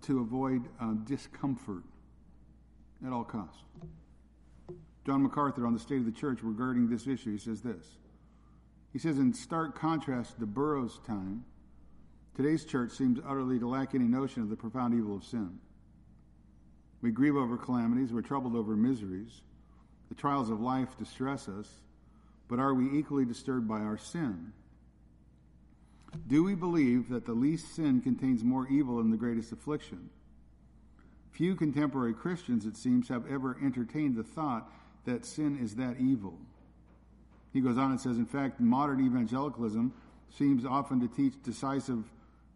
to avoid uh, discomfort at all costs. John MacArthur on the state of the church regarding this issue, he says this. He says, in stark contrast to Burroughs' time, today's church seems utterly to lack any notion of the profound evil of sin. We grieve over calamities, we're troubled over miseries, the trials of life distress us, but are we equally disturbed by our sin? Do we believe that the least sin contains more evil than the greatest affliction? Few contemporary Christians, it seems, have ever entertained the thought that sin is that evil. He goes on and says, in fact, modern evangelicalism seems often to teach decisive,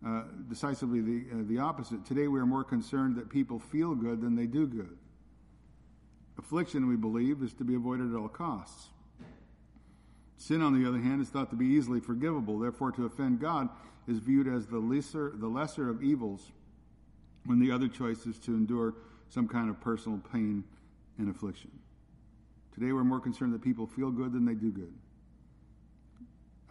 uh, decisively the, uh, the opposite. Today we are more concerned that people feel good than they do good. Affliction, we believe, is to be avoided at all costs. Sin, on the other hand, is thought to be easily forgivable. Therefore, to offend God is viewed as the lesser, the lesser of evils, when the other choice is to endure some kind of personal pain and affliction. Today, we're more concerned that people feel good than they do good.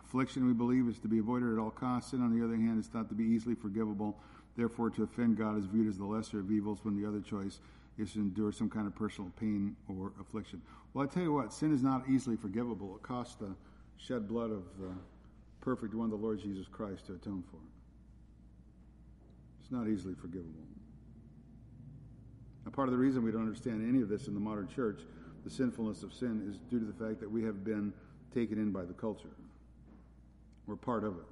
Affliction, we believe, is to be avoided at all costs. Sin, on the other hand, is thought to be easily forgivable. Therefore, to offend God is viewed as the lesser of evils, when the other choice is to endure some kind of personal pain or affliction. Well, I tell you what, sin is not easily forgivable. It costs the shed blood of the perfect one, the Lord Jesus Christ, to atone for it. It's not easily forgivable. A part of the reason we don't understand any of this in the modern church, the sinfulness of sin, is due to the fact that we have been taken in by the culture. We're part of it.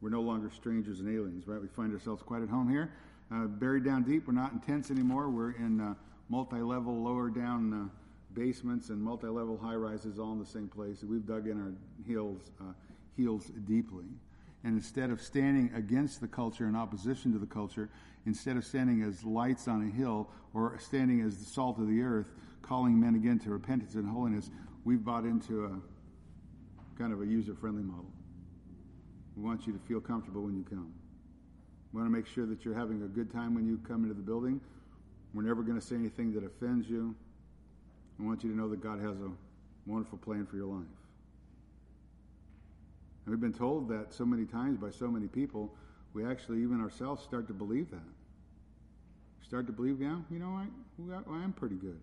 We're no longer strangers and aliens, right? We find ourselves quite at home here uh, buried down deep. We're not in tents anymore. We're in uh, multi-level, lower down uh, basements and multi-level high-rises all in the same place. We've dug in our heels, uh, heels deeply. And instead of standing against the culture in opposition to the culture, instead of standing as lights on a hill or standing as the salt of the earth, calling men again to repentance and holiness, we've bought into a kind of a user-friendly model. We want you to feel comfortable when you come. We want to make sure that you're having a good time when you come into the building. We're never going to say anything that offends you. I want you to know that God has a wonderful plan for your life. And we've been told that so many times by so many people, we actually, even ourselves, start to believe that. Start to believe, yeah, you know, I, I am pretty good.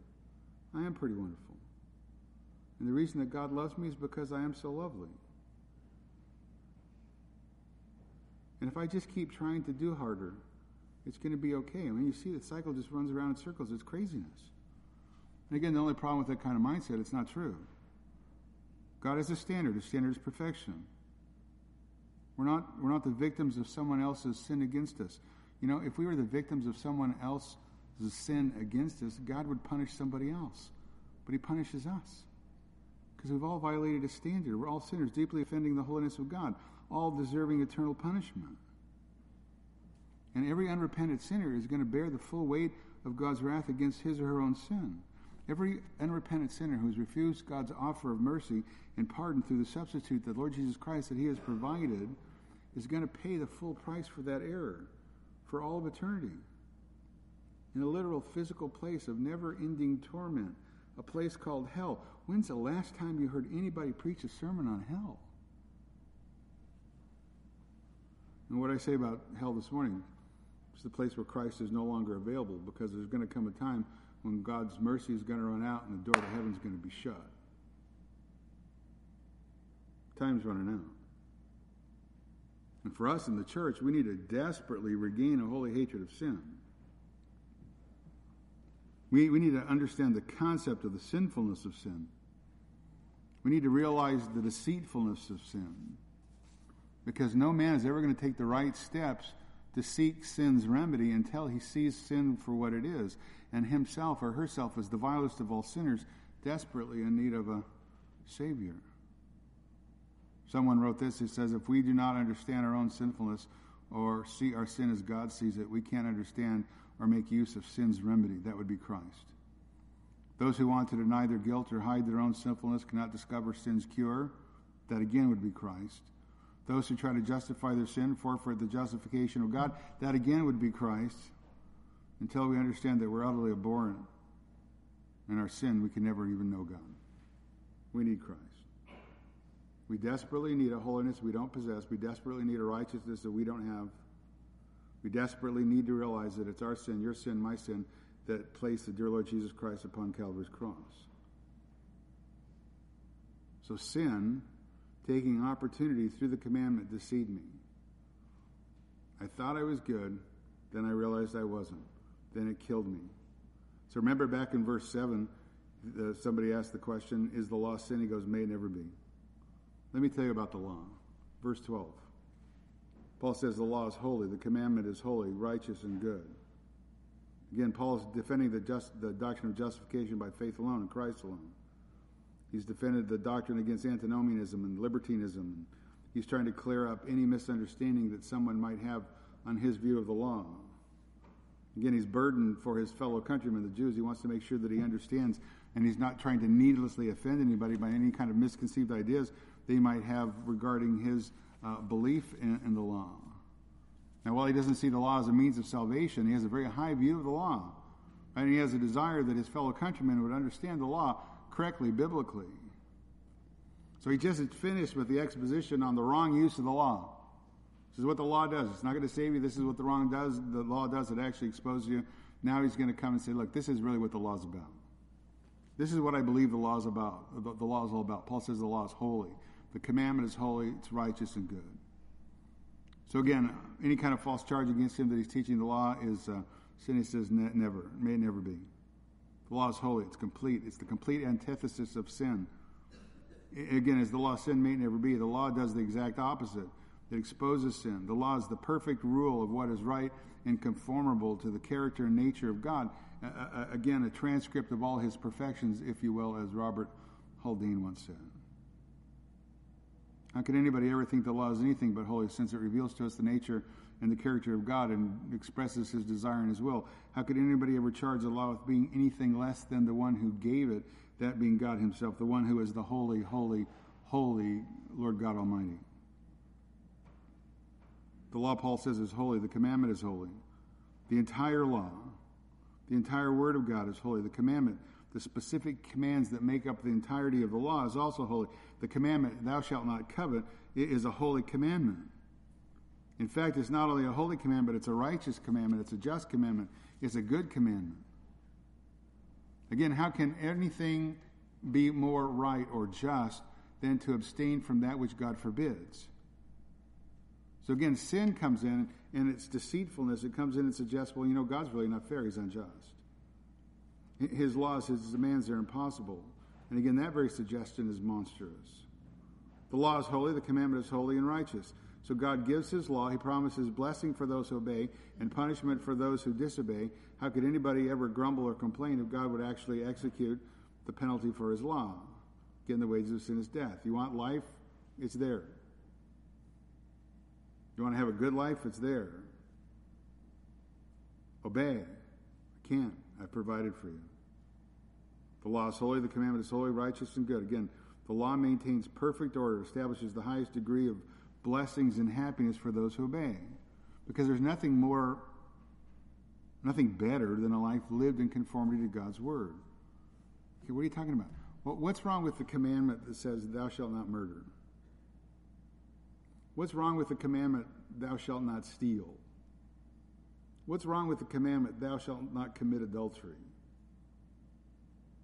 I am pretty wonderful. And the reason that God loves me is because I am so lovely. And if I just keep trying to do harder, it's going to be okay. I mean, you see, the cycle just runs around in circles. It's craziness. And again, the only problem with that kind of mindset, it's not true. God has a standard. His standard is perfection. We're not, we're not the victims of someone else's sin against us. You know, if we were the victims of someone else's sin against us, God would punish somebody else. But he punishes us. Because we've all violated a standard. We're all sinners, deeply offending the holiness of God, all deserving eternal punishment. And every unrepentant sinner is going to bear the full weight of God's wrath against his or her own sin. Every unrepentant sinner who has refused God's offer of mercy and pardon through the substitute, the Lord Jesus Christ, that He has provided, is going to pay the full price for that error for all of eternity. In a literal physical place of never ending torment, a place called hell. When's the last time you heard anybody preach a sermon on hell? And what I say about hell this morning is the place where Christ is no longer available because there's going to come a time when God's mercy is going to run out and the door to heaven is going to be shut. Time's running out. And for us in the church, we need to desperately regain a holy hatred of sin. We, we need to understand the concept of the sinfulness of sin. We need to realize the deceitfulness of sin. Because no man is ever going to take the right steps to seek sin's remedy until he sees sin for what it is and himself or herself as the vilest of all sinners, desperately in need of a Savior. Someone wrote this. It says, If we do not understand our own sinfulness or see our sin as God sees it, we can't understand or make use of sin's remedy. That would be Christ. Those who want to deny their guilt or hide their own sinfulness cannot discover sin's cure. That again would be Christ. Those who try to justify their sin forfeit the justification of God. That again would be Christ. Until we understand that we're utterly abhorrent in our sin, we can never even know God. We need Christ. We desperately need a holiness we don't possess. We desperately need a righteousness that we don't have. We desperately need to realize that it's our sin, your sin, my sin, that placed the dear Lord Jesus Christ upon Calvary's cross. So sin taking opportunity through the commandment deceived me. I thought I was good, then I realized I wasn't. Then it killed me. So remember back in verse 7, uh, somebody asked the question, Is the law sin? He goes, May never be. Let me tell you about the law. Verse 12. Paul says the law is holy, the commandment is holy, righteous, and good. Again, Paul is defending the, just, the doctrine of justification by faith alone in Christ alone. He's defended the doctrine against antinomianism and libertinism. He's trying to clear up any misunderstanding that someone might have on his view of the law. Again, he's burdened for his fellow countrymen, the Jews. He wants to make sure that he understands, and he's not trying to needlessly offend anybody by any kind of misconceived ideas they might have regarding his uh, belief in, in the law. Now, while he doesn't see the law as a means of salvation, he has a very high view of the law. And he has a desire that his fellow countrymen would understand the law correctly, biblically. So he just finished with the exposition on the wrong use of the law. This is what the law does. It's not going to save you. This is what the wrong does. The law does. It actually exposes you. Now he's going to come and say, look, this is really what the law is about. This is what I believe the law is about. The, the law is all about. Paul says the law is holy. The commandment is holy. It's righteous and good. So again, any kind of false charge against him that he's teaching the law is uh, sin. He says ne- never. May never be. The law is holy. It's complete. It's the complete antithesis of sin. I, again, as the law sin may never be, the law does the exact opposite. It exposes sin. The law is the perfect rule of what is right and conformable to the character and nature of God. Again, a transcript of all his perfections, if you will, as Robert Haldane once said. How could anybody ever think the law is anything but holy since it reveals to us the nature and the character of God and expresses his desire and his will? How could anybody ever charge the law with being anything less than the one who gave it, that being God himself, the one who is the holy, holy, holy Lord God Almighty? The law, Paul says, is holy. The commandment is holy. The entire law, the entire Word of God is holy. The commandment, the specific commands that make up the entirety of the law, is also holy. The commandment, thou shalt not covet, is a holy commandment. In fact, it's not only a holy commandment, it's a righteous commandment, it's a just commandment, it's a good commandment. Again, how can anything be more right or just than to abstain from that which God forbids. So again, sin comes in and its deceitfulness. It comes in and suggests, well, you know, God's really not fair. He's unjust. His laws, his demands are impossible. And again, that very suggestion is monstrous. The law is holy, the commandment is holy and righteous. So God gives his law. He promises blessing for those who obey and punishment for those who disobey. How could anybody ever grumble or complain if God would actually execute the penalty for his law? Again, the wages of sin is death. You want life? It's there. You want to have a good life? It's there. Obey. I can't. I've provided for you. The law is holy, the commandment is holy, righteous, and good. Again, the law maintains perfect order, establishes the highest degree of blessings and happiness for those who obey. Because there's nothing more, nothing better than a life lived in conformity to God's word. Okay, what are you talking about? Well, what's wrong with the commandment that says, Thou shalt not murder? What's wrong with the commandment, Thou shalt not steal? What's wrong with the commandment, Thou shalt not commit adultery?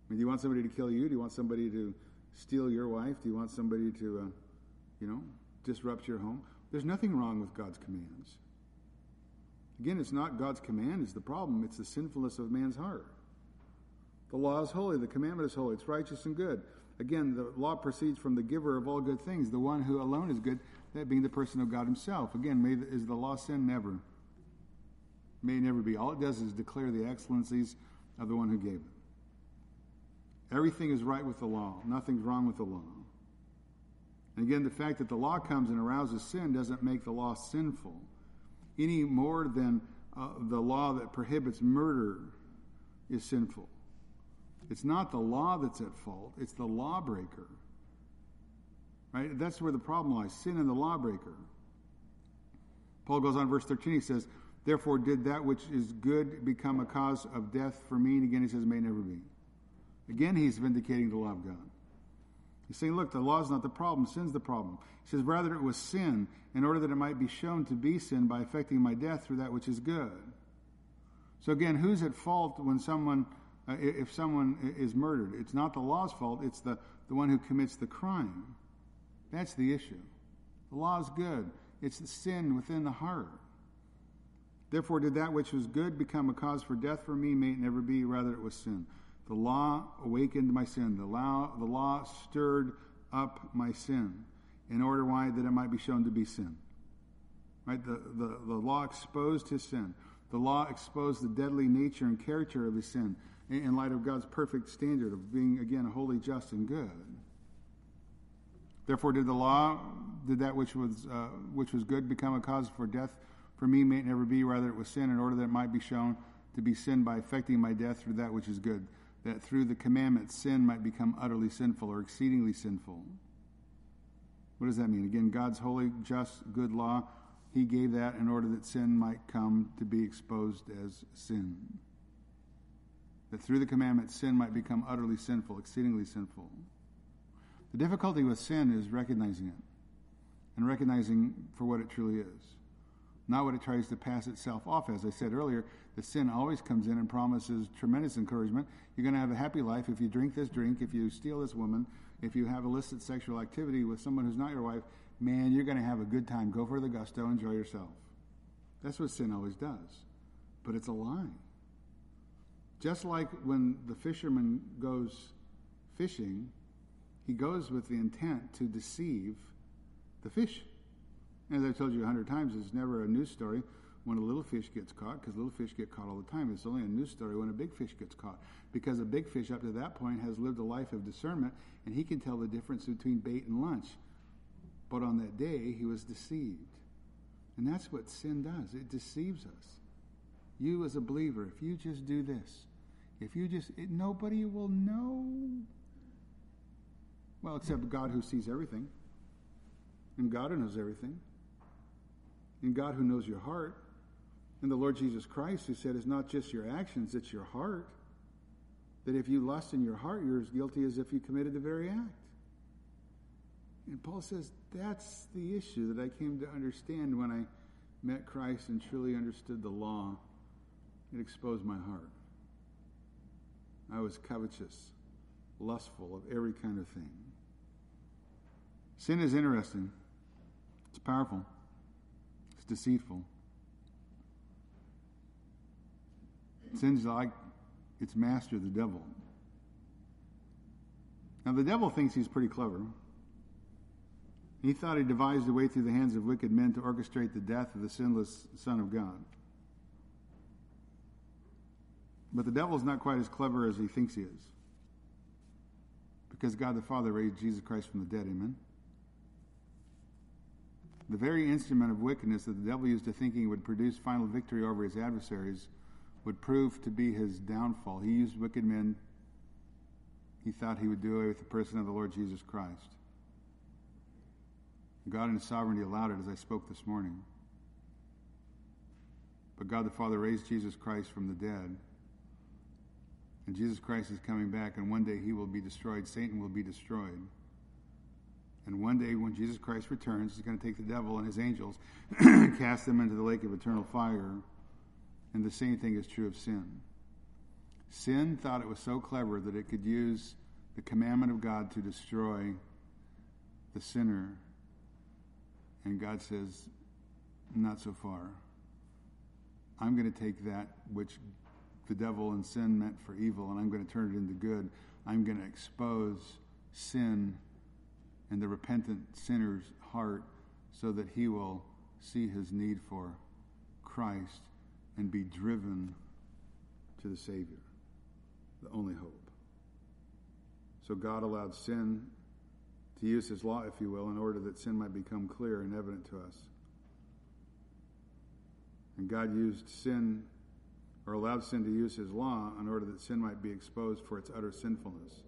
I mean, do you want somebody to kill you? Do you want somebody to steal your wife? Do you want somebody to, uh, you know, disrupt your home? There's nothing wrong with God's commands. Again, it's not God's command is the problem, it's the sinfulness of man's heart. The law is holy, the commandment is holy, it's righteous and good. Again, the law proceeds from the giver of all good things, the one who alone is good, that being the person of God himself. Again, may is the law sin? Never. May never be. All it does is declare the excellencies of the one who gave it. Everything is right with the law. Nothing's wrong with the law. And again, the fact that the law comes and arouses sin doesn't make the law sinful any more than uh, the law that prohibits murder is sinful. It's not the law that's at fault, it's the lawbreaker. Right? That's where the problem lies sin and the lawbreaker. Paul goes on, verse 13, he says, Therefore, did that which is good become a cause of death for me? And again, he says, May never be. Again, he's vindicating the law of God. He's saying, look, the law is not the problem, sin's the problem. He says, rather it was sin, in order that it might be shown to be sin by effecting my death through that which is good. So again, who's at fault when someone, uh, if someone is murdered? It's not the law's fault, it's the, the one who commits the crime. That's the issue. The law is good. It's the sin within the heart. Therefore, did that which was good become a cause for death for me? May it never be. Rather, it was sin. The law awakened my sin. The law, the law stirred up my sin in order why that it might be shown to be sin. Right? The, the, the law exposed his sin. The law exposed the deadly nature and character of his sin in, in light of God's perfect standard of being, again, holy, just, and good. Therefore, did the law, did that which was, uh, which was good become a cause for death? For me, may it never be. Rather, it was sin in order that it might be shown to be sin by effecting my death through that which is good that through the commandment sin might become utterly sinful or exceedingly sinful. What does that mean? Again, God's holy, just, good law, He gave that in order that sin might come to be exposed as sin. That through the commandment sin might become utterly sinful, exceedingly sinful. The difficulty with sin is recognizing it and recognizing for what it truly is, not what it tries to pass itself off. As I said earlier, the sin always comes in and promises tremendous encouragement. You're going to have a happy life if you drink this drink, if you steal this woman, if you have illicit sexual activity with someone who's not your wife. Man, you're going to have a good time. Go for the gusto, enjoy yourself. That's what sin always does. But it's a lie. Just like when the fisherman goes fishing, he goes with the intent to deceive the fish. As I've told you a hundred times, it's never a news story when a little fish gets caught, because little fish get caught all the time. It's only a news story when a big fish gets caught, because a big fish up to that point has lived a life of discernment, and he can tell the difference between bait and lunch. But on that day, he was deceived. And that's what sin does it deceives us. You, as a believer, if you just do this, if you just, it, nobody will know. Well, except God who sees everything, and God knows everything, and God who knows your heart. And the Lord Jesus Christ, who said, it's not just your actions, it's your heart. That if you lust in your heart, you're as guilty as if you committed the very act. And Paul says, that's the issue that I came to understand when I met Christ and truly understood the law. It exposed my heart. I was covetous. lustful of every kind of thing. Sin is interesting. It's powerful. Deceitful. Sin's like its master, the devil. Now, the devil thinks he's pretty clever. He thought he devised a way through the hands of wicked men to orchestrate the death of the sinless Son of God. But the devil is not quite as clever as he thinks he is. Because God the Father raised Jesus Christ from the dead, amen? The very instrument of wickedness that the devil used to thinking would produce final victory over his adversaries would prove to be his downfall. He used wicked men. He thought he would do away with the person of the Lord Jesus Christ. God in His sovereignty allowed it, as I spoke this morning. But God the Father raised Jesus Christ from the dead. And Jesus Christ is coming back, and one day He will be destroyed. Satan will be destroyed. And one day, when Jesus Christ returns, He's going to take the devil and his angels, cast them into the lake of eternal fire. And the same thing is true of sin. Sin thought it was so clever that it could use the commandment of God to destroy the sinner. And God says, Not so far. I'm going to take that which the devil and sin meant for evil, and I'm going to turn it into good. I'm going to expose sin in the repentant sinner's heart so that he will see his need for Christ and be driven to the Savior, the only hope. So God allowed sin to use his law, if you will, in order that sin might become clear and evident to us. And God used sin, or allowed sin to use his law, in order that sin might be exposed for its utter sinfulness.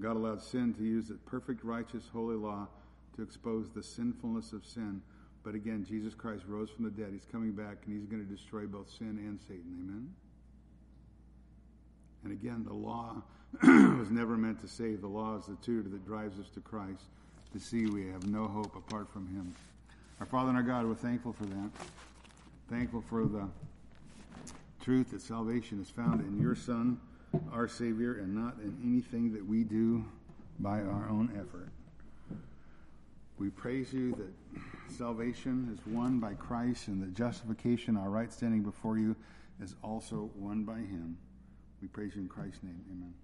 God allowed sin to use the perfect, righteous, holy law to expose the sinfulness of sin. But again, Jesus Christ rose from the dead. He's coming back and he's going to destroy both sin and Satan. Amen? And again, the law was never meant to save. The law is the tutor that drives us to Christ to see we have no hope apart from him. Our Father and our God, we're thankful for that. Thankful for the truth that salvation is found in your Son our Savior and not in anything that we do by our own effort. We praise you that salvation is won by Christ and that justification, our right standing before you, is also won by Him. We praise you in Christ's name. Amen.